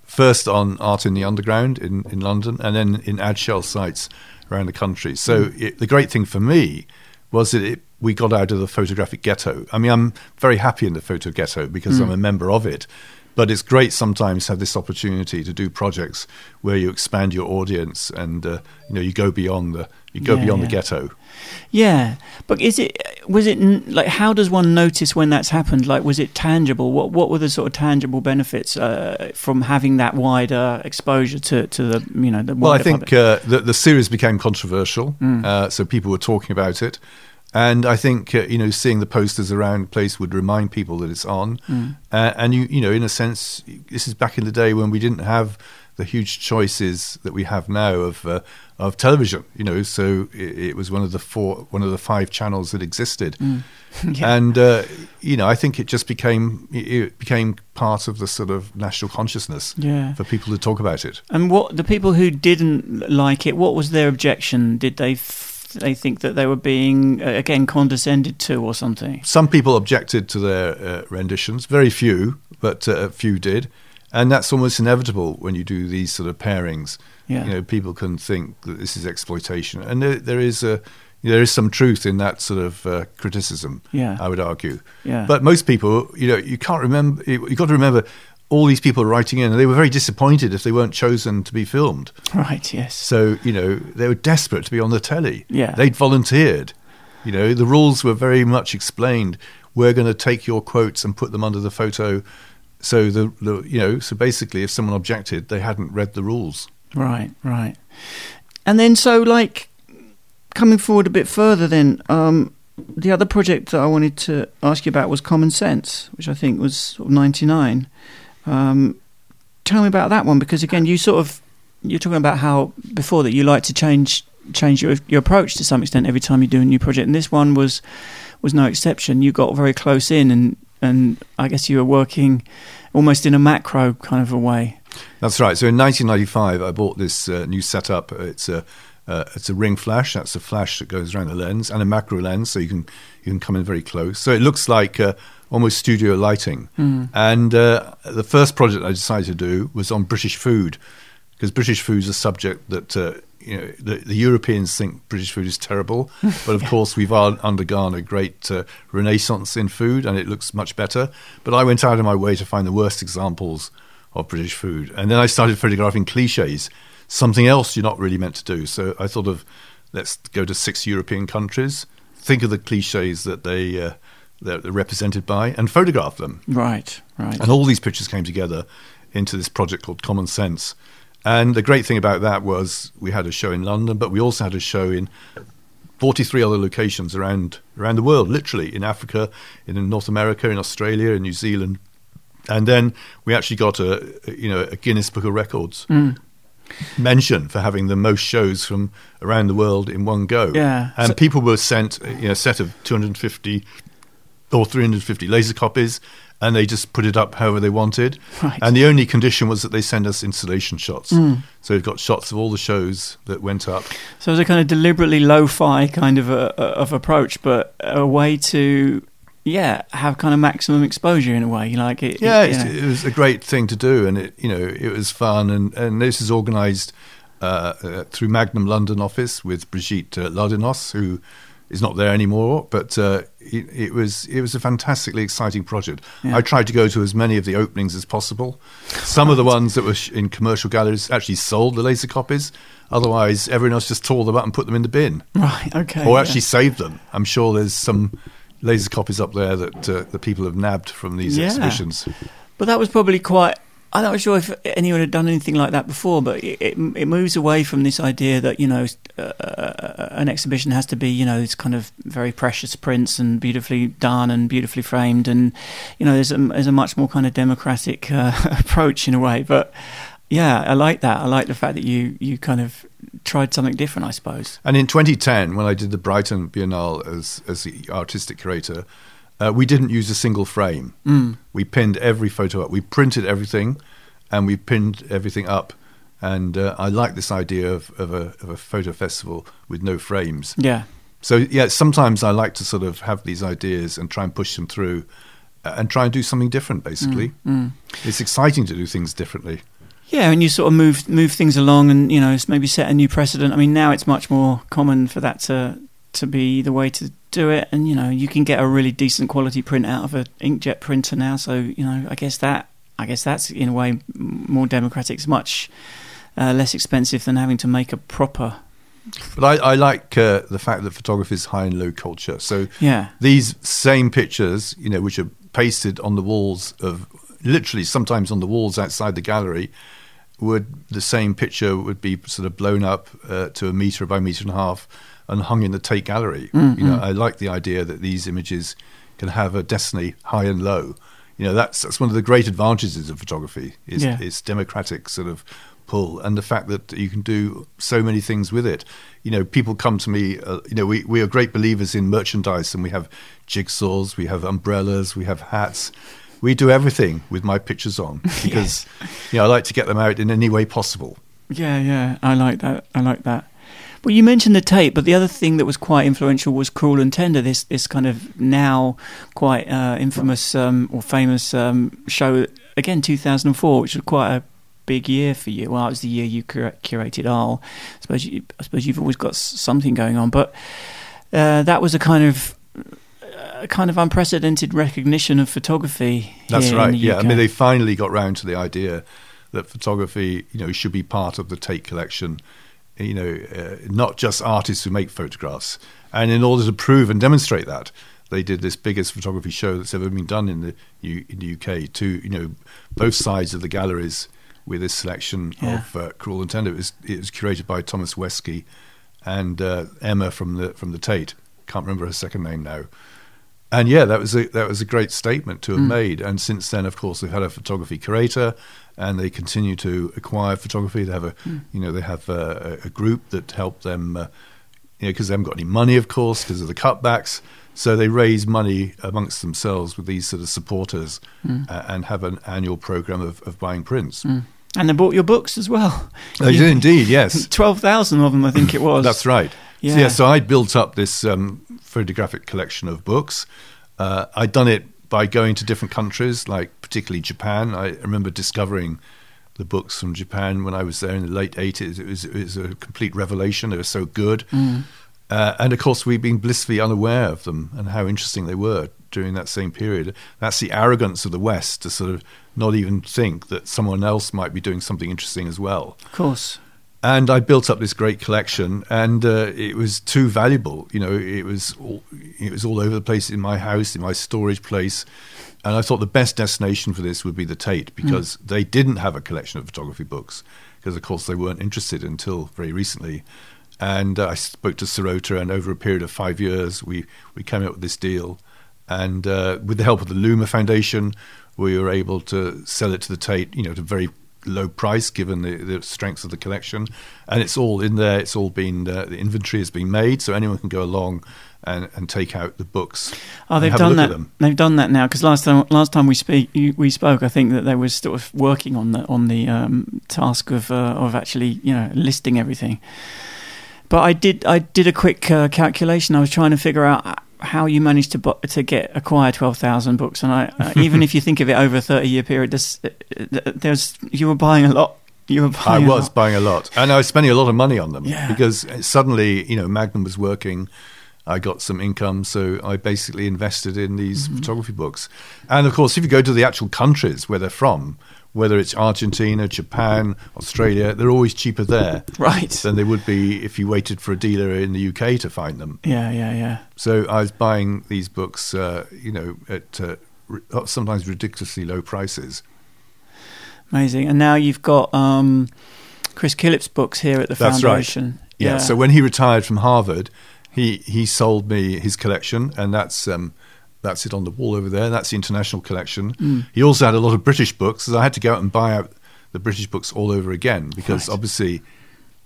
first on Art in the Underground in, in London, and then in ad shell sites around the country. So it, the great thing for me was that it, we got out of the photographic ghetto. I mean, I'm very happy in the photo ghetto because hmm. I'm a member of it. But it's great sometimes to have this opportunity to do projects where you expand your audience and uh, you know you go beyond the you go Yeah, beyond yeah. the ghetto. Yeah, but is it was it like how does one notice when that's happened? Like, was it tangible? What what were the sort of tangible benefits uh, from having that wider exposure to, to the you know the Well, I think uh, the, the series became controversial, uh, so people were talking about it. And I think uh, you know, seeing the posters around the place would remind people that it's on. Uh, and you, you know, in a sense, this is back in the day when we didn't have the huge choices that we have now of uh, of television. You know, so it, it was one of the four, one of the five channels that existed. Yeah. And uh, you know, I think it just became it- it became part of the sort of national consciousness Yeah. for people to talk about it. And what the people who didn't like it, what was their objection? Did they f- they think that they were being uh, again condescended to or something? Some people objected to their uh, renditions, very few, but uh, a few did. And that's almost inevitable when you do these sort of pairings. Yeah. You know, people can think that this is exploitation, and there, there is a there is some truth in that sort of uh, criticism. Yeah. I would argue. Yeah. But most people, you know, you can't remember. You have got to remember all these people writing in, and they were very disappointed if they weren't chosen to be filmed. Right. Yes. So you know they were desperate to be on the telly. Yeah. they'd volunteered. You know the rules were very much explained. We're going to take your quotes and put them under the photo. So the, the you know so basically, if someone objected, they hadn't read the rules. Right, right. And then, so like coming forward a bit further, then um, the other project that I wanted to ask you about was Common Sense, which I think was sort of ninety nine. Um, tell me about that one because again, you sort of you're talking about how before that you like to change change your your approach to some extent every time you do a new project, and this one was was no exception. You got very close in, and and I guess you were working almost in a macro kind of a way. That's right. So in 1995, I bought this uh, new setup. It's a uh, it's a ring flash. That's a flash that goes around the lens, and a macro lens, so you can you can come in very close. So it looks like uh, almost studio lighting. And uh, the first project I decided to do was on British food, because British food is a subject that. Uh, you know, the, the Europeans think British food is terrible, but of course we've un- undergone a great uh, renaissance in food, and it looks much better. But I went out of my way to find the worst examples of British food. And then I started photographing cliches, something else you're not really meant to do. So I thought of let's go to six European countries, think of the cliches that they uh, that they're represented by, and photograph them. Right, right. And all these pictures came together into this project called Common Sense. And the great thing about that was we had a show in London, but we also had a show in 43 other locations around around the world, literally in Africa, in North America, in Australia, in New Zealand. And then we actually got a you know a Guinness Book of Records mention for having the most shows from around the world in one go. Yeah. And So- people were sent you know, a set of 250 or 350 laser copies and they just put it up however they wanted. Right. And the only condition was that they send us installation shots. Mm. So we've got shots of all the shows that went up. So it was a kind of deliberately lo-fi kind of a, of approach, but a way to, yeah, have kind of maximum exposure in a way. Like it, Yeah, it, it was a great thing to do, and it you know it was fun, and and this is organised uh, uh, through Magnum London office with Brigitte uh, Lardinois, who is not there anymore, but uh, it, it was it was a fantastically exciting project. Yeah. I tried to go to as many of the openings as possible. Some of the ones that were sh- in commercial galleries actually sold the laser copies. Otherwise, everyone else just tore them up and put them in the bin, right, okay, or yeah. actually saved them. I'm sure there's some laser copies up there that uh, the people have nabbed from these Yeah. exhibitions. But that was probably quite. I'm not sure if anyone had done anything like that before, but it, it, it moves away from this idea that you know uh, an exhibition has to be you know this kind of very precious prints and beautifully done and beautifully framed, and you know there's a, there's a much more kind of democratic uh, approach in a way. But yeah, I like that. I like the fact that you you kind of tried something different. I suppose. And in 2010, when I did the Brighton Biennale as as the artistic curator, uh, we didn't use a single frame. Mm. We pinned every photo up. We printed everything, and we pinned everything up. And uh, I like this idea of, of, a, of a photo festival with no frames. Yeah. So yeah, sometimes I like to sort of have these ideas and try and push them through, uh, and try and do something different. Basically, Mm. it's exciting to do things differently. Yeah, and you sort of move move things along, and you know maybe set a new precedent. I mean, now it's much more common for that to to be the way to do it, and you know you can get a really decent quality print out of an inkjet printer now. So you know, I guess that I guess that's in a way more democratic. It's much uh, less expensive than having to make a proper. But I, I like uh, the fact that photography is high and low culture. So Yeah, these same pictures, you know, which are pasted on the walls of literally sometimes on the walls outside the gallery, would the same picture would be sort of blown up uh, to a meter by a meter and a half and hung in the Tate Gallery. Mm, You know. I like the idea that these images can have a destiny high and low. You know, that's that's one of the great advantages of photography is Yeah. its democratic sort of pull and the fact that you can do so many things with it. You know, people come to me. Uh, you know, we we are great believers in merchandise, and we have jigsaws, we have umbrellas, we have hats. We do everything with my pictures on because you know I like to get them out in any way possible. yeah, yeah. I like that. I like that. Well, you mentioned the Tate, but the other thing that was quite influential was Cruel and Tender. This this kind of now quite uh, infamous um, or famous um, show again, 2004, which was quite a big year for you. Well, it was the year you cura- curated Arles. I suppose you, I suppose you've always got something going on, but uh, that was a kind of a kind of unprecedented recognition of photography. That's right. Yeah, I mean they finally got round to the idea that photography, you know, should be part of the Tate collection. You know, uh, not just artists who make photographs. And in order to prove and demonstrate that, they did this biggest photography show that's ever been done in the U- in the UK. To you know, both sides of the galleries with this selection Yeah. of uh, Cruel and Tender. It was, it was curated by Thomas Weski and uh, Emma from the from the Tate. Can't remember her second name now. And yeah, that was a that was a great statement to have Mm. made. And since then, of course, they've had a photography curator, and they continue to acquire photography. They have a Mm. you know they have a, a group that help them, uh, you know, because they haven't got any money, of course, because of the cutbacks. So they raise money amongst themselves with these sort of supporters, Mm. uh, and have an annual program of, of buying prints. And they bought your books as well. They did indeed, yes. Twelve thousand of them, I think it was. That's right. Yeah. So, yeah, so I built up this um, photographic collection of books. Uh, I'd done it by going to different countries, like particularly Japan. I remember discovering the books from Japan when I was there in the late 80s. It was, it was a complete revelation. They were so good. Mm. Uh, and of course, we've been blissfully unaware of them and how interesting they were during that same period. That's the arrogance of the West to sort of not even think that someone else might be doing something interesting as well. Of course. And I built up this great collection, and uh, it was too valuable. You know, it was all, it was all over the place in my house, in my storage place. And I thought the best destination for this would be the Tate because they didn't have a collection of photography books because, of course, they weren't interested until very recently. And uh, I spoke to Serota, and over a period of five years, we, we came up with this deal. And uh, with the help of the Luma Foundation, we were able to sell it to the Tate, you know, at a very low price given the, the strength of the collection. And it's all in there. It's all been uh, the inventory has been made, so anyone can go along and, and take out the books. Oh, they've done that. They've done that now because last time, last time we speak, you, we spoke. I think that they were sort of working on the on the um, task of uh, of actually, you know, listing everything. But I did, I did a quick uh, calculation. I was trying to figure out how you managed to bu- to get acquire twelve thousand books, and I uh, even if you think of it over a thirty year period, there's, uh, there's you were buying a lot. You were I buying. a was lot. buying a lot, and I was spending a lot of money on them Yeah. because suddenly, you know, Magnum was working. I got some income, so I basically invested in these Mm-hmm. photography books. And of course, if you go to the actual countries where they're from, whether it's Argentina, Japan, Australia, they're always cheaper there right. than they would be if you waited for a dealer in the UK to find them. Yeah, yeah, yeah. So I was buying these books, uh, you know, at uh, ri- sometimes ridiculously low prices. Amazing. And now you've got um, Chris Killip's books here at the That's right. foundation. Yeah. So when he retired from Harvard, he he sold me his collection, and that's um, that's it on the wall over there. That's the international collection. Mm. He also had a lot of British books, so I had to go out and buy out the British books all over again because Right. obviously,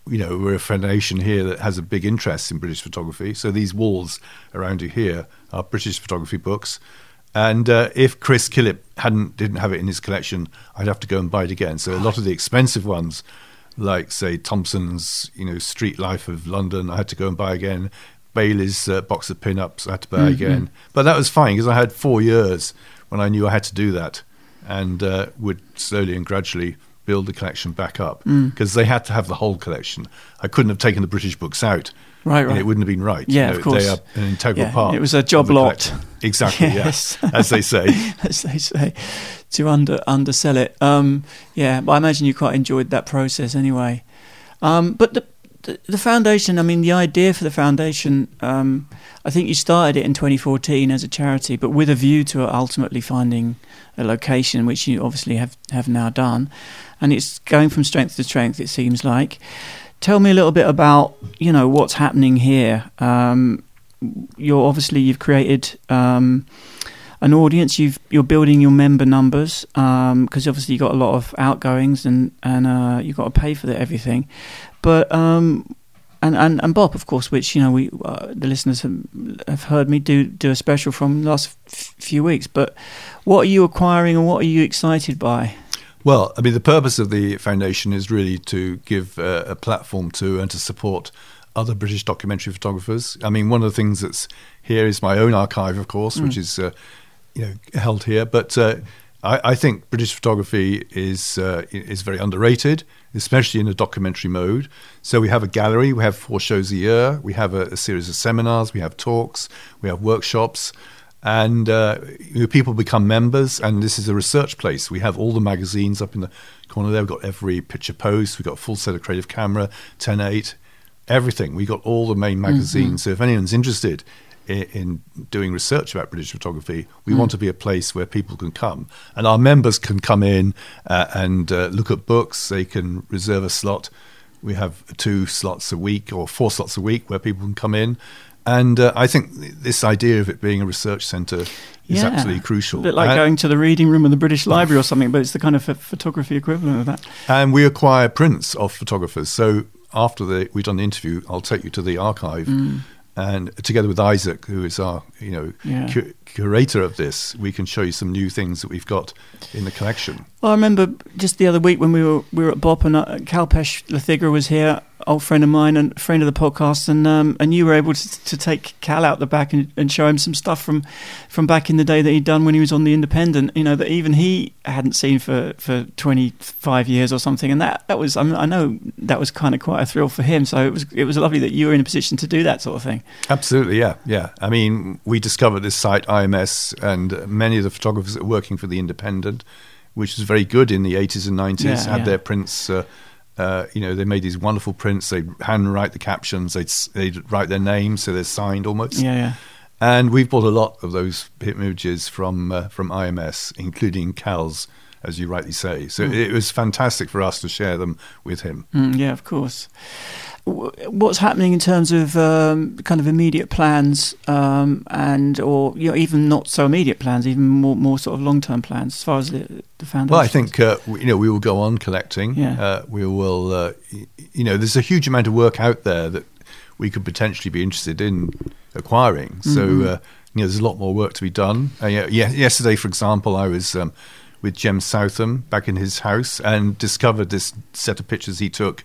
you know, we're a foundation here that has a big interest in British photography. So these walls around you here are British photography books. And uh, if Chris Killip hadn't didn't have it in his collection, I'd have to go and buy it again. So a lot of the expensive ones, like say Thomson's, you know, Street Life of London, I had to go and buy again. Bailey's uh, box of pin-ups, I had to buy again. But that was fine because I had four years when I knew I had to do that, and uh, would slowly and gradually build the collection back up because they had to have the whole collection. I couldn't have taken the British books out. Right, and right. it wouldn't have been right. Yeah, You know, of course. They are an integral Yeah, part. it was a job lot. collection. Exactly, Yes. yeah. As they say. as they say, to under undersell it. Um, yeah, but I imagine you quite enjoyed that process anyway. Um, but the, the the foundation, I mean, the idea for the foundation, um, I think you started it in 2014 as a charity, but with a view to ultimately finding a location, which you obviously have have now done, and it's going from strength to strength. It seems like. Tell me a little bit about you know what's happening here. Um, you're obviously you've created. Um, an audience. You've you're building your member numbers because obviously you've got a lot of outgoings and and uh, you've got to pay for the, everything. But um, and, and and Bob, of course, which you know we uh, the listeners have, have heard me do do a special from the last f- few weeks. But what are you acquiring and what are you excited by? Well, I mean, the purpose of the foundation is really to give uh, a platform to and to support other British documentary photographers. I mean, one of the things that's here is my own archive, of course, which is uh, you know held here. But uh, I, I think British photography is uh, is very underrated, especially in a documentary mode. So we have a gallery, we have four shows a year, we have a, a series of seminars, we have talks, we have workshops and uh, people become members. And this is a research place. We have all the magazines up in the corner there. We've got every picture post. We've got a full set of Creative Camera, Ten.8, everything. We've got all the main magazines. So if anyone's interested in, in doing research about British photography, we want to be a place where people can come, and our members can come in uh, and uh, look at books. They can reserve a slot. We have two slots a week or four slots a week where people can come in. And uh, I think this idea of it being a research centre is Yeah. absolutely crucial. A bit like and, going to the reading room of the British Library or something, but it's the kind of ph- photography equivalent of that. and we acquire prints of photographers. So after the, we've done the interview, I'll take you to the archive, and together with Isaac, who is our you know Yeah. cu- curator of this, we can show you some new things that we've got in the collection. Well, I remember just the other week when we were we were at Bop and uh, Kalpesh Lathigra was here, old friend of mine and friend of the podcast, and um, and you were able to, to take Cal out the back and, and show him some stuff from from back in the day that he'd done when he was on the Independent. You know that even he hadn't seen for, for twenty five years or something, and that that was I, mean, I know that was kind of quite a thrill for him. So it was it was lovely that you were in a position to do that sort of thing. Absolutely, yeah, yeah. I mean, we discovered this site IMS, and many of the photographers that were working for the Independent, which was very good in the 80s and 90s, Yeah, had yeah. their prints. Uh, uh, you know, they made these wonderful prints. They'd handwrite the captions. They'd they'd write their names, so they're signed almost. Yeah, yeah. And we've bought a lot of those images from uh, from IMS, including Cal's, as you rightly say. So it was fantastic for us to share them with him. Mm, yeah, of course. What's happening in terms of um, kind of immediate plans, um, and or you know, even not so immediate plans, even more more sort of long term plans as far as the, the foundation? Well, I think uh, we, you know we will go on collecting. Yeah. Uh, we will. Uh, you know, there's a huge amount of work out there that we could potentially be interested in acquiring. So Mhm. uh, you know, there's a lot more work to be done. Uh, yeah, yeah, yesterday, for example, I was um, with Jem Southam back in his house and discovered this set of pictures he took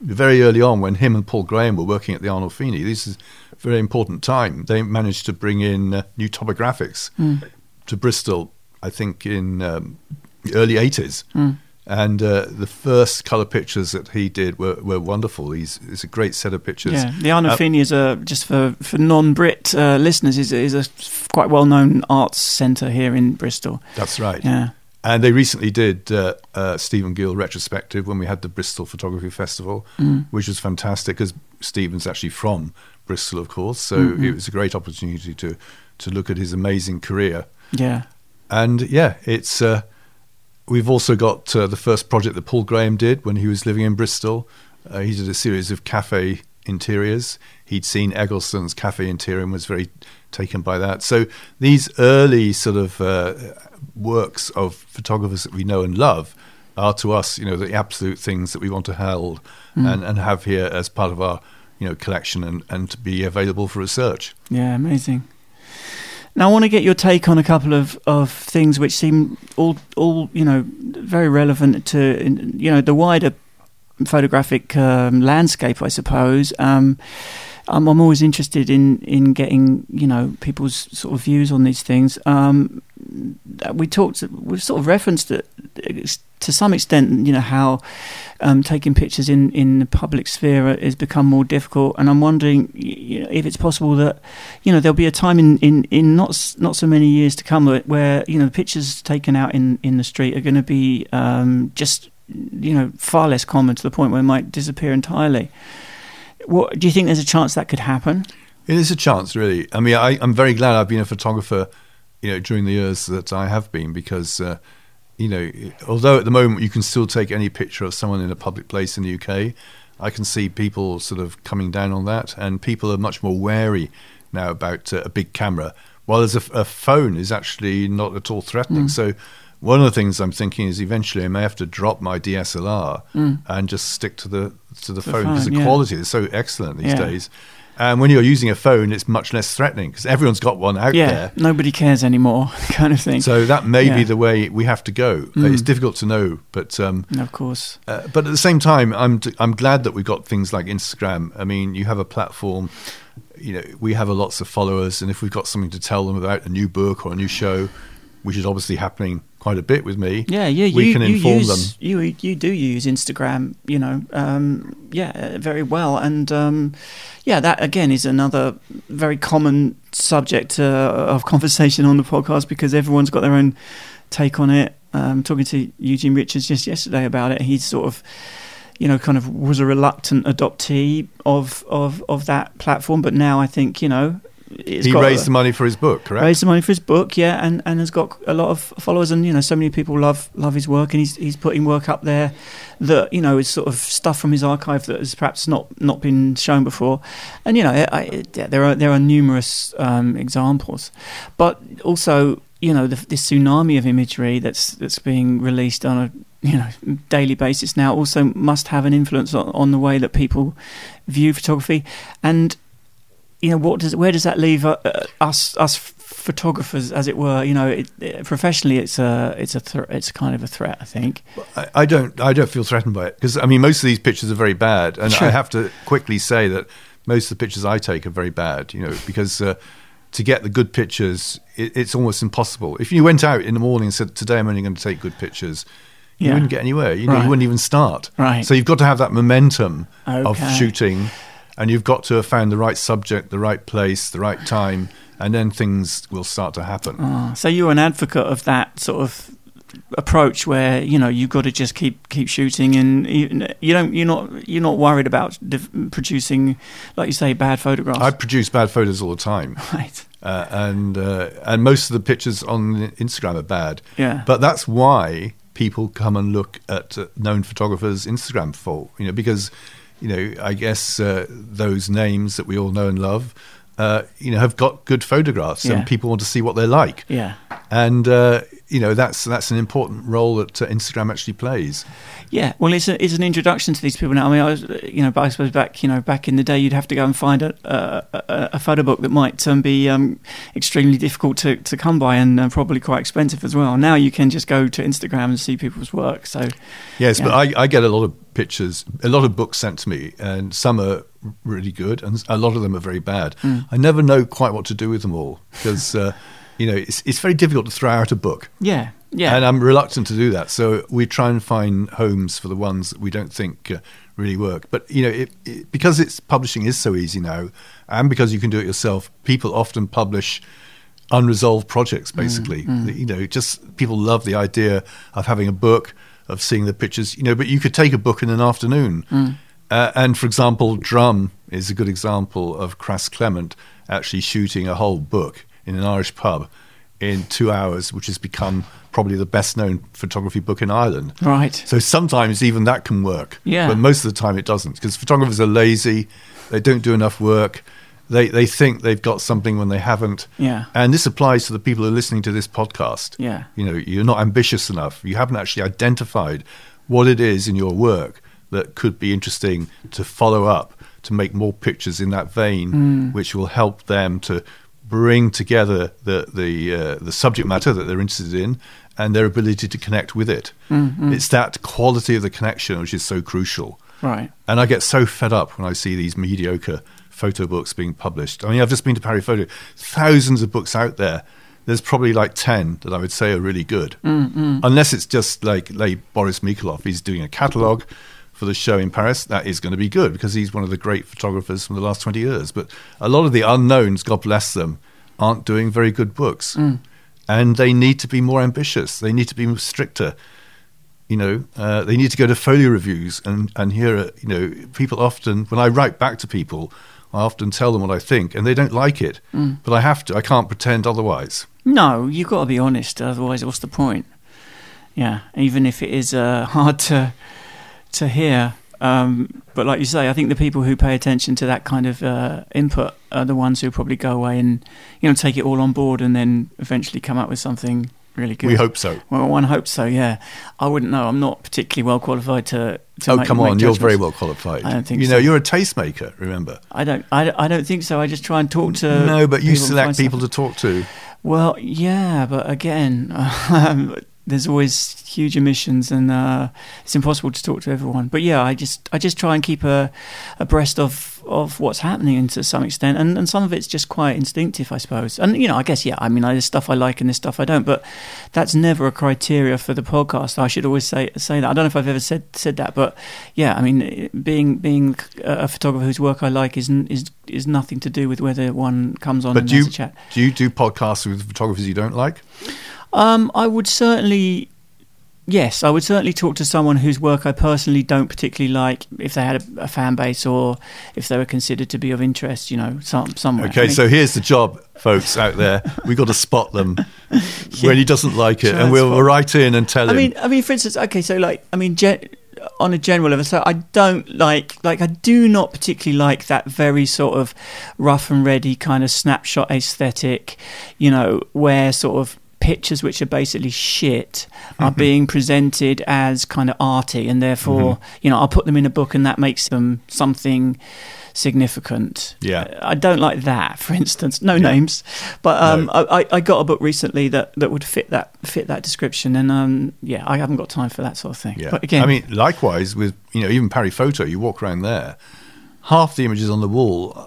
very early on when him and Paul Graham were working at the Arnolfini. This is a very important time. They managed to bring in uh, new topographics Mm. to Bristol, I think in um, the early 80s. Mm. And uh, the first colour pictures that he did were, were wonderful. He's, it's a great set of pictures. Yeah, the Arno Uh, Feeney is a just for for non-Brit uh, listeners is is a quite well-known arts centre here in Bristol. That's right. Yeah, And they recently did uh, uh, Stephen Gill retrospective when we had the Bristol Photography Festival, Mm. which was fantastic because Stephen's actually from Bristol, of course. So Mhm. it was a great opportunity to to look at his amazing career. yeah, And yeah, it's uh, we've also got uh, the first project that Paul Graham did when he was living in Bristol. Uh, he did a series of cafe interiors. He'd seen Eggleston's cafe interior and was very taken by that. So these early sort of uh, works of photographers that we know and love are to us, you know, the absolute things that we want to hold and, and have here as part of our, you know, collection and, and to be available for research. Yeah, amazing. Now, I want to get your take on a couple of, of things which seem all all you know very relevant to you know the wider photographic um, landscape, I suppose. Um, I'm, I'm always interested in in getting you know people's sort of views on these things. Um, we talked, we've sort of referenced it to some extent. You know how um, taking pictures in in the public sphere has become more difficult, and I'm wondering you know, if it's possible that you know there'll be a time in, in, in not not so many years to come where you know the pictures taken out in, in the street are going to be um, just you know far less common to the point where it might disappear entirely. What do you think? There's a chance that could happen. It is a chance, really. I mean, I, am very glad I've been a photographer, you know, during the years that I have been, because, uh, you know, although at the moment you can still take any picture of someone in a public place in the UK, I can see people sort of coming down on that, and people are much more wary now about uh, a big camera. While there's a, a, phone is actually not at all threatening. Mm. So one of the things I'm thinking is eventually I may have to drop my DSLR mm. and just stick to the to the, the phone because the yeah. quality is so excellent these yeah. days. And when you're using a phone, it's much less threatening because everyone's got one out yeah, there. Nobody cares anymore, kind of thing. So that may be the way we have to go. Mm. It's difficult to know, but um, of course. Uh, but at the same time, I'm t- I'm glad that we got things like Instagram. I mean, you have a platform. You know, we have a lots of followers, and if we've got something to tell them about a new book or a new show, which is obviously happening quite a bit with me. Yeah, yeah, we you, can you inform use, them. You you do use Instagram, you know, um, yeah, very well, and um, yeah, that again is another very common subject uh, of conversation on the podcast because everyone's got their own take on it. Um, talking to Eugene Richards just yesterday about it, he's sort of you know, kind of was a reluctant adoptee of of of that platform, but now I think you know he raised a, the money for his book, correct? Raised the money for his book, yeah, and, and has got a lot of followers, and you know, so many people love love his work, and he's he's putting work up there that you know is sort of stuff from his archive that has perhaps not not been shown before, and you know, I, I, there are there are numerous um, examples, but also you know the, this tsunami of imagery that's that's being released on a you know daily basis now also must have an influence on, on the way that people view photography. And you know, what does where does that leave uh, us us photographers, as it were? You know, it, it, professionally, it's a it's a th- it's kind of a threat. I think. I, I, don't I don't feel threatened by it because I mean most of these pictures are very bad, and I have to quickly say that most of the pictures I take are very bad. You know, because. Uh, to get the good pictures, it, it's almost impossible. If you went out in the morning and said, "Today I'm only going to take good pictures," you yeah. wouldn't get anywhere. You know, right. you wouldn't even start. Right. So you've got to have that momentum okay. of shooting and you've got to have found the right subject, the right place, the right time, and then things will start to happen. Oh, so you're an advocate of that sort of approach where you know you've got to just keep keep shooting and you, you don't you're not you're not worried about producing like you say bad photographs? I produce bad photos all the time. Right. Uh, and uh, and most of the pictures on instagram are bad. Yeah. But that's why people come and look at uh, known photographers instagram for you know because you know, I guess uh, those names that we all know and love, uh, you know, have got good photographs, yeah. and people want to see what they're like. Yeah, and uh, you know, that's that's an important role that uh, Instagram actually plays. Yeah, well, it's a, it's an introduction to these people now. I mean, I was, you know, but I suppose back, you know, back in the day, you'd have to go and find a a, a photo book that might um, be um, extremely difficult to, to come by and uh, probably quite expensive as well. Now you can just go to Instagram and see people's work. So yes, yeah. but I, I get a lot of pictures, a lot of books sent to me, and some are really good, and a lot of them are very bad. Mm. I never know quite what to do with them all because. Uh, you know, it's, it's very difficult to throw out a book. Yeah, yeah. And I'm reluctant to do that. So we try and find homes for the ones that we don't think uh, really work. But, you know, it, it, because it's publishing is so easy now, and because you can do it yourself, people often publish unresolved projects, mm, basically. Mm, mm. You know, just people love the idea of having a book, of seeing the pictures, you know, but you could take a book in an afternoon. Mm. Uh, and for example, Drum is a good example of Krass Clement actually shooting a whole book in an Irish pub in two hours, which has become probably the best known photography book in Ireland. Right. So sometimes even that can work. Yeah. But most of the time it doesn't because photographers are lazy, they don't do enough work. They they think they've got something when they haven't. Yeah. And this applies to the people who are listening to this podcast. Yeah. You know, you're not ambitious enough. You haven't actually identified what it is in your work that could be interesting to follow up, to make more pictures in that vein, Mm. which will help them to bring together the the uh, the subject matter that they're interested in and their ability to connect with it. Mm, It's that quality of the connection which is so crucial. Right. And I get so fed up when I see these mediocre photo books being published. I mean, I've just been to Paris Photo. Thousands of books out there. There's probably like 10 that I would say are really good. Mm, Unless it's just like, like Boris Mikhailov, he's doing a catalogue for the show in Paris. That is going to be good because he's one of the great photographers from the last 20 years. But a lot of the unknowns, God bless them, aren't doing very good books. And they need to be more ambitious. They need to be stricter you know, uh, they need to go to folio reviews and, and hear, uh, you know, people often, when I write back to people, I often tell them what I think and they don't like it. But I have to, I can't pretend otherwise. No, you've got to be honest. Otherwise, what's the point? Yeah, even if it is uh, hard to to hear. Um, but like you say, I think the people who pay attention to that kind of uh, input are the ones who probably go away and you know take it all on board and then eventually come up with something really good. We hope so. Well, one hopes so. Yeah, I wouldn't know. I'm not particularly well qualified to. to oh, make, come make on, you're very well qualified. I don't think You so. know, you're a tastemaker, remember? I don't. I, I don't think so. I just try and talk to. no, but you people select people stuff. to talk to. Well, yeah, but again, um, there's always huge emissions, and uh, it's impossible to talk to everyone. But yeah, I just I just try and keep a abreast of of what's happening and to some extent, and and some of it's just quite instinctive, I suppose. And you know, I guess yeah, I mean, there's stuff I like and there's stuff I don't, but that's never a criteria for the podcast. I should always say say that. I don't know if I've ever said said that, but yeah, I mean, being being a photographer whose work I like is is is nothing to do with whether one comes on But and do you, a chat. do you do podcasts with photographers you don't like? Um, I would certainly, yes, I would certainly talk to someone whose work I personally don't particularly like, if they had a, a fan base or if they were considered to be of interest. You know, some somewhere. Okay, I mean, so here's the job, folks out there. We've got to spot them when he doesn't like it, and we'll write in and tell I him. mean, I mean, for instance, okay, so like, I mean, on a general level, so I don't like, like, I do not particularly like that very sort of rough and ready kind of snapshot aesthetic, you know, where sort of pictures which are basically shit are Mm-hmm. being presented as kind of arty, and therefore, Mm-hmm. you know, I'll put them in a book, and that makes them something significant. Yeah. I don't like that, for instance. No names, but um, No. I, I- I got a book recently that, that would fit that fit that description, and um, yeah, I haven't got time for that sort of thing. Yeah. But again, I mean, likewise with you know even Paris Photo, you walk around there, half the images on the wall. uh,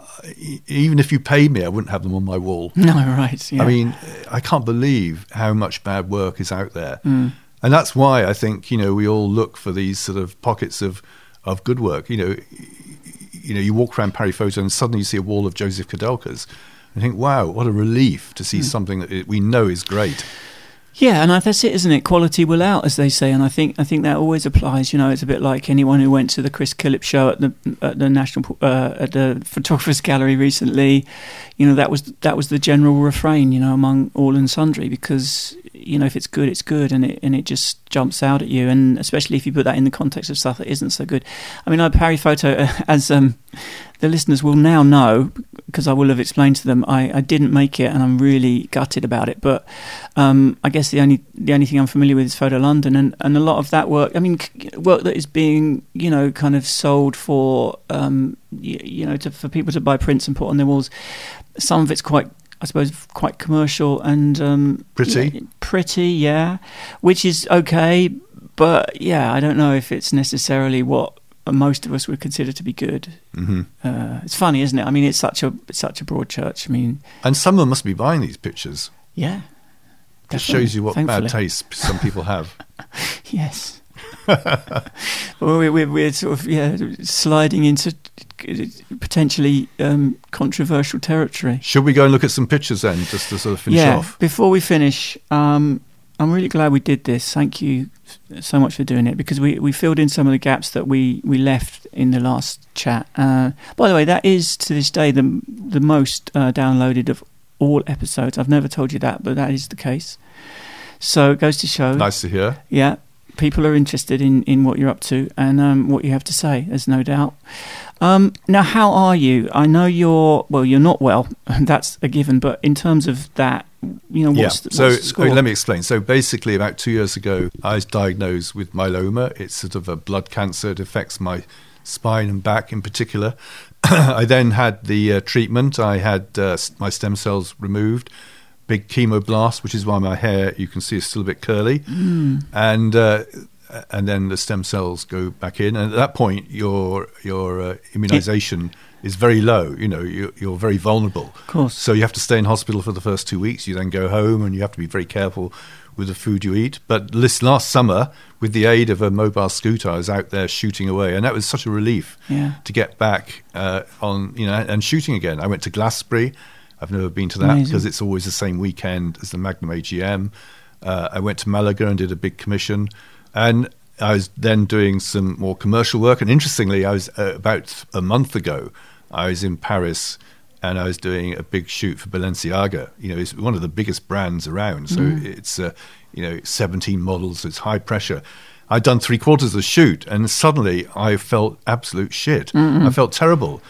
Even if you paid me, I wouldn't have them on my wall. no, right? Yeah. I mean, I can't believe how much bad work is out there, Mm. and that's why I think you know we all look for these sort of pockets of of good work. You know, you know, you walk around Paris Photo and suddenly you see a wall of Josef Koudelkas. and think, wow, what a relief to see Mm. something that we know is great. Yeah, and that's it, isn't it? Quality will out, as they say, and I think I think that always applies. You know, it's a bit like anyone who went to the Chris Killip show at the at the National uh, at the Photographers Gallery recently. You know, that was that was the general refrain. You know, among all and sundry, because you know if it's good, it's good, and it and it just jumps out at you, and especially if you put that in the context of stuff that isn't so good. I mean, I Paris Photo, as um, the listeners will now know, because I will have explained to them, I, I didn't make it, and I'm really gutted about it. But um, I guess the only the only thing I'm familiar with is Photo London, and, and a lot of that work. I mean, c- work that is being you know kind of sold for um, you, you know to, for people to buy prints and put on their walls. Some of it's quite. I suppose quite commercial and um, Pretty? pretty, yeah, which is okay, but yeah, I don't know if it's necessarily what most of us would consider to be good. hmm Uh, it's funny, isn't it? I mean, it's such a it's such a broad church. I mean, And someone must be buying these pictures. yeah, Just shows you what thankfully. bad taste some people have. Yes. well, we're, we're, we're sort of yeah sliding into potentially um, controversial territory. Should we go and look at some pictures then, just to sort of finish yeah. off? Before we finish, um, I'm really glad we did this. Thank you so much for doing it because we, we filled in some of the gaps that we, we left in the last chat. Uh, by the way, that is to this day the the most uh, downloaded of all episodes. I've never told you that, but that is the case. So it goes to show. Nice to hear. Yeah. people are interested in, in what you're up to and um, what you have to say. There's no doubt. Um, now, how are you? I know you're well. You're not well. That's a given. But in terms of that, you know, what's, yeah. the, so what's the let me explain. So basically, about two years ago, I was diagnosed with myeloma. It's sort of a blood cancer. It affects my spine and back in particular. I then had the uh, treatment. I had uh, my stem cells removed, big chemoblast, which is why my hair you can see is still a bit curly, Mm. and uh, and then the stem cells go back in. And at that point, your your uh, immunization is very low. You know, you're, you're very vulnerable. Of course. So you have to stay in hospital for the first two weeks. You then go home, and you have to be very careful with the food you eat. But this last summer, with the aid of a mobile scooter, I was out there shooting away, and that was such a relief Yeah. to get back uh, on, you know, and shooting again. I went to Glastonbury. I've never been to that because it's always the same weekend as the Magnum AGM. Uh, I went to Malaga and did a big commission, and I was then doing some more commercial work. And interestingly, I was uh, about a month ago. I was in Paris and I was doing a big shoot for Balenciaga. You know, it's one of the biggest brands around. So it's, uh, you know, 17 models, it's high pressure. I'd done three quarters of the shoot and suddenly I felt absolute shit. I felt terrible.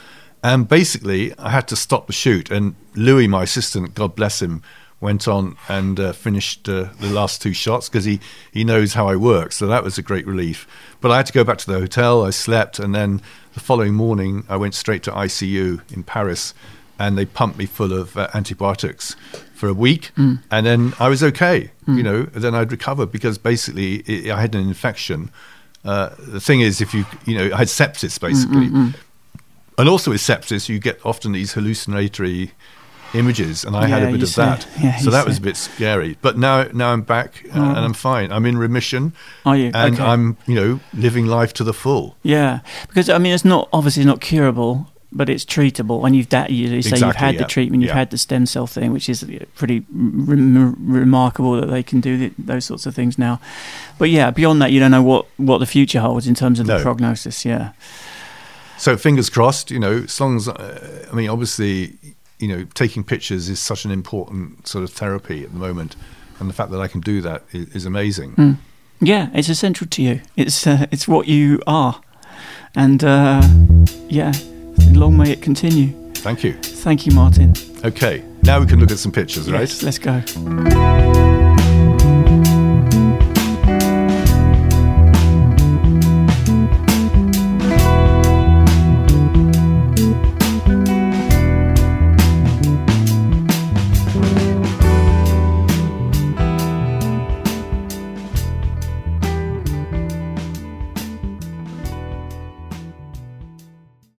And basically, I had to stop the shoot. And Louis, my assistant, God bless him, went on and uh, finished uh, the last two shots because he, he knows how I work. So that was a great relief. But I had to go back to the hotel. I slept. And then the following morning, I went straight to ICU in Paris and they pumped me full of uh, antibiotics for a week. And then I was okay. You know, then I'd recover because basically it, I had an infection. Uh, the thing is, if you, you know, I had sepsis basically. And also with sepsis, you get often these hallucinatory images, and I had a bit of that. Yeah, so that was a bit scary. But now, now I'm back uh, and I'm fine. I'm in remission, Are you? and Okay. I'm, you know, living life to the full. Yeah, because I mean, it's not obviously not curable, but it's treatable. And you've da- you say you've Exactly, had the treatment, you've yeah. had the stem cell thing, which is pretty re- remarkable that they can do th those sorts of things now. But yeah, beyond that, you don't know what what the future holds in terms of the No. prognosis. Yeah, So fingers crossed. You know, as long as uh, I mean, obviously, you know, taking pictures is such an important sort of therapy at the moment, and the fact that I can do that is, is amazing. Mm. yeah, it's essential to you. It's uh, it's what you are, and uh, yeah, long may it continue. Thank you. Thank you, Martin. Okay, now we can look at some pictures, right? Let's go.